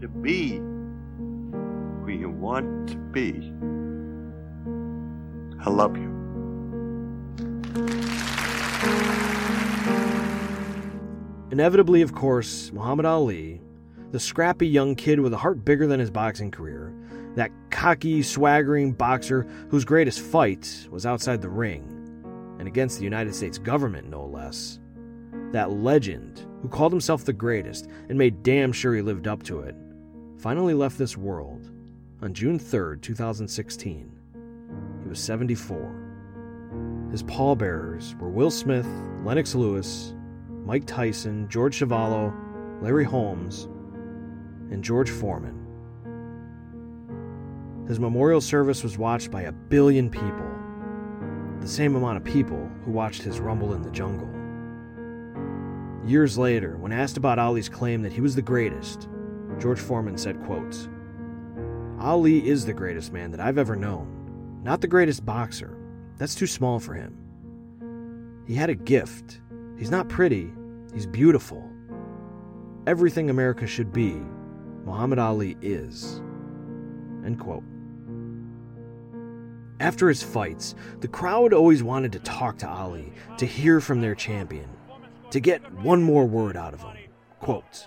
to be who you want to be. I love you. Inevitably, of course, Muhammad Ali, the scrappy young kid with a heart bigger than his boxing career, that cocky, swaggering boxer whose greatest fight was outside the ring, and against the United States government, no less. That legend, who called himself the greatest and made damn sure he lived up to it, finally left this world on June 3, 2016. He was 74. His pallbearers were Will Smith, Lennox Lewis, Mike Tyson, George Chuvalo, Larry Holmes, and George Foreman. His memorial service was watched by a billion people, the same amount of people who watched his Rumble in the Jungle. Years later, when asked about Ali's claim that he was the greatest, George Foreman said, quote, Ali is the greatest man that I've ever known, not the greatest boxer. That's too small for him. He had a gift. He's not pretty, he's beautiful. Everything America should be, Muhammad Ali is. End quote. After his fights, the crowd always wanted to talk to Ali, to hear from their champion, to get one more word out of him. Quote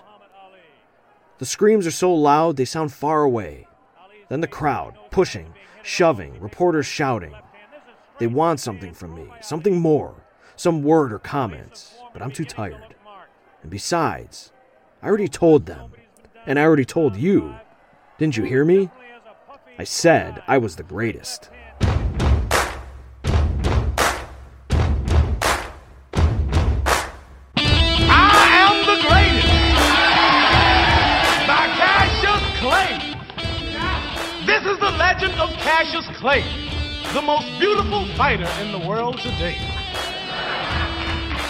The screams are so loud they sound far away. Then the crowd, pushing, shoving, reporters shouting. They want something from me, something more, some word or comment, but I'm too tired. And besides, I already told them, and I already told you. Didn't you hear me? I said I was the greatest. I am the greatest Cassius Clay. This is the legend of Cassius Clay, the most beautiful fighter in the world today.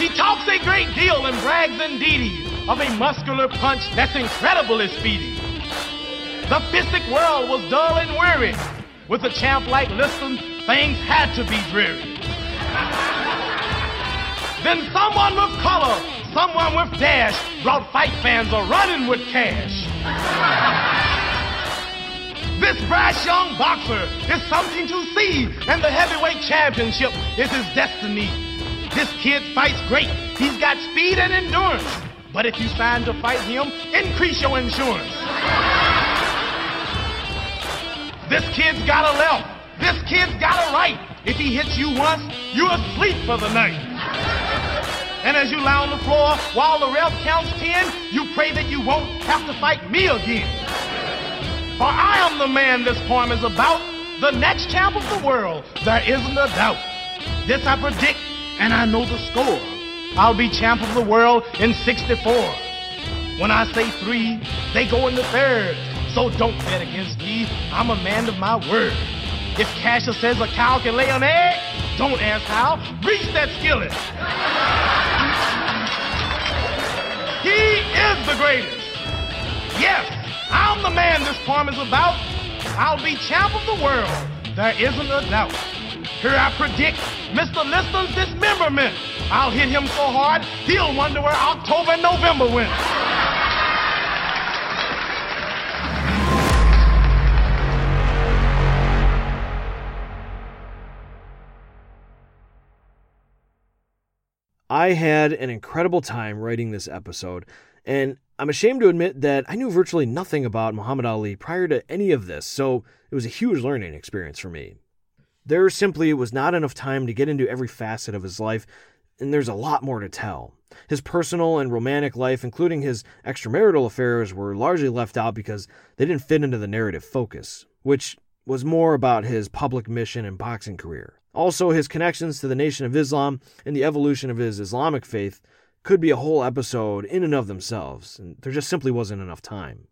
He talks a great deal and brags indeed of a muscular punch that's incredible incredibly speedy. The fistic world was dull and weary. With a champ like Liston, things had to be dreary. Then someone with color, someone with dash, brought fight fans a running with cash. This brash young boxer is something to see, and the heavyweight championship is his destiny. This kid fights great. He's got speed and endurance. But if you sign to fight him, increase your insurance. This kid's got a left. This kid's got a right. If he hits you once, you're asleep for the night. And as you lie on the floor while the ref counts 10, you pray that you won't have to fight me again. For I am the man this poem is about, the next champ of the world, there isn't a doubt. This I predict, and I know the score. I'll be champ of the world in 64. When I say three, they go in the third. So don't bet against me. I'm a man of my word. If Cassius says a cow can lay an egg, don't ask how. Reach that skillet. He is the greatest. Yes, I'm the man this poem is about. I'll be champ of the world. There isn't a doubt. Here I predict Mr. Liston's dismemberment. I'll hit him so hard, he'll wonder where October and November went. I had an incredible time writing this episode, and I'm ashamed to admit that I knew virtually nothing about Muhammad Ali prior to any of this, so it was a huge learning experience for me. There simply was not enough time to get into every facet of his life, and there's a lot more to tell. His personal and romantic life, including his extramarital affairs, were largely left out because they didn't fit into the narrative focus, which was more about his public mission and boxing career. Also, his connections to the Nation of Islam and the evolution of his Islamic faith could be a whole episode in and of themselves, and there just simply wasn't enough time.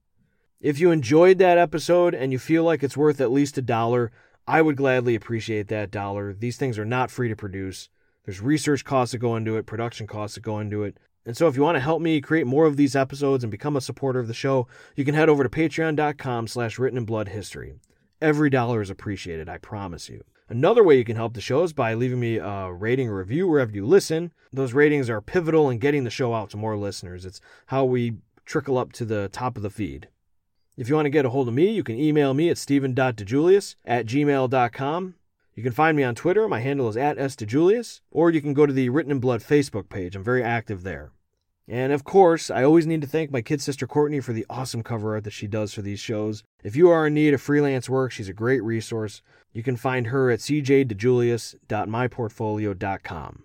If you enjoyed that episode and you feel like it's worth at least a dollar, I would gladly appreciate that dollar. These things are not free to produce. There's research costs that go into it, production costs that go into it. And so if you want to help me create more of these episodes and become a supporter of the show, you can head over to patreon.com slash written in blood history. Every dollar is appreciated, I promise you. Another way you can help the show is by leaving me a rating or review wherever you listen. Those ratings are pivotal in getting the show out to more listeners. It's how we trickle up to the top of the feed. If you want to get a hold of me, you can email me at stephen.dijulius at gmail.com. You can find me on Twitter. My handle is at sdijulius. Or you can go to the Written in Blood Facebook page. I'm very active there. And of course, I always need to thank my kid sister Courtney for the awesome cover art that she does for these shows. If you are in need of freelance work, she's a great resource. You can find her at cjdijulius.myportfolio.com.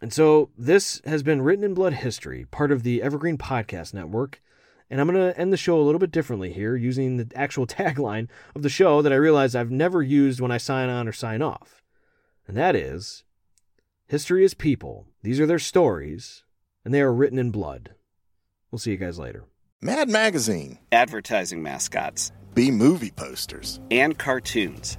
And so this has been Written in Blood History, part of the Evergreen Podcast Network. And I'm going to end the show a little bit differently here using the actual tagline of the show that I realize I've never used when I sign on or sign off. And that is History is people. These are their stories, and they are written in blood. We'll see you guys later. Mad Magazine, advertising mascots, B movie posters, and cartoons.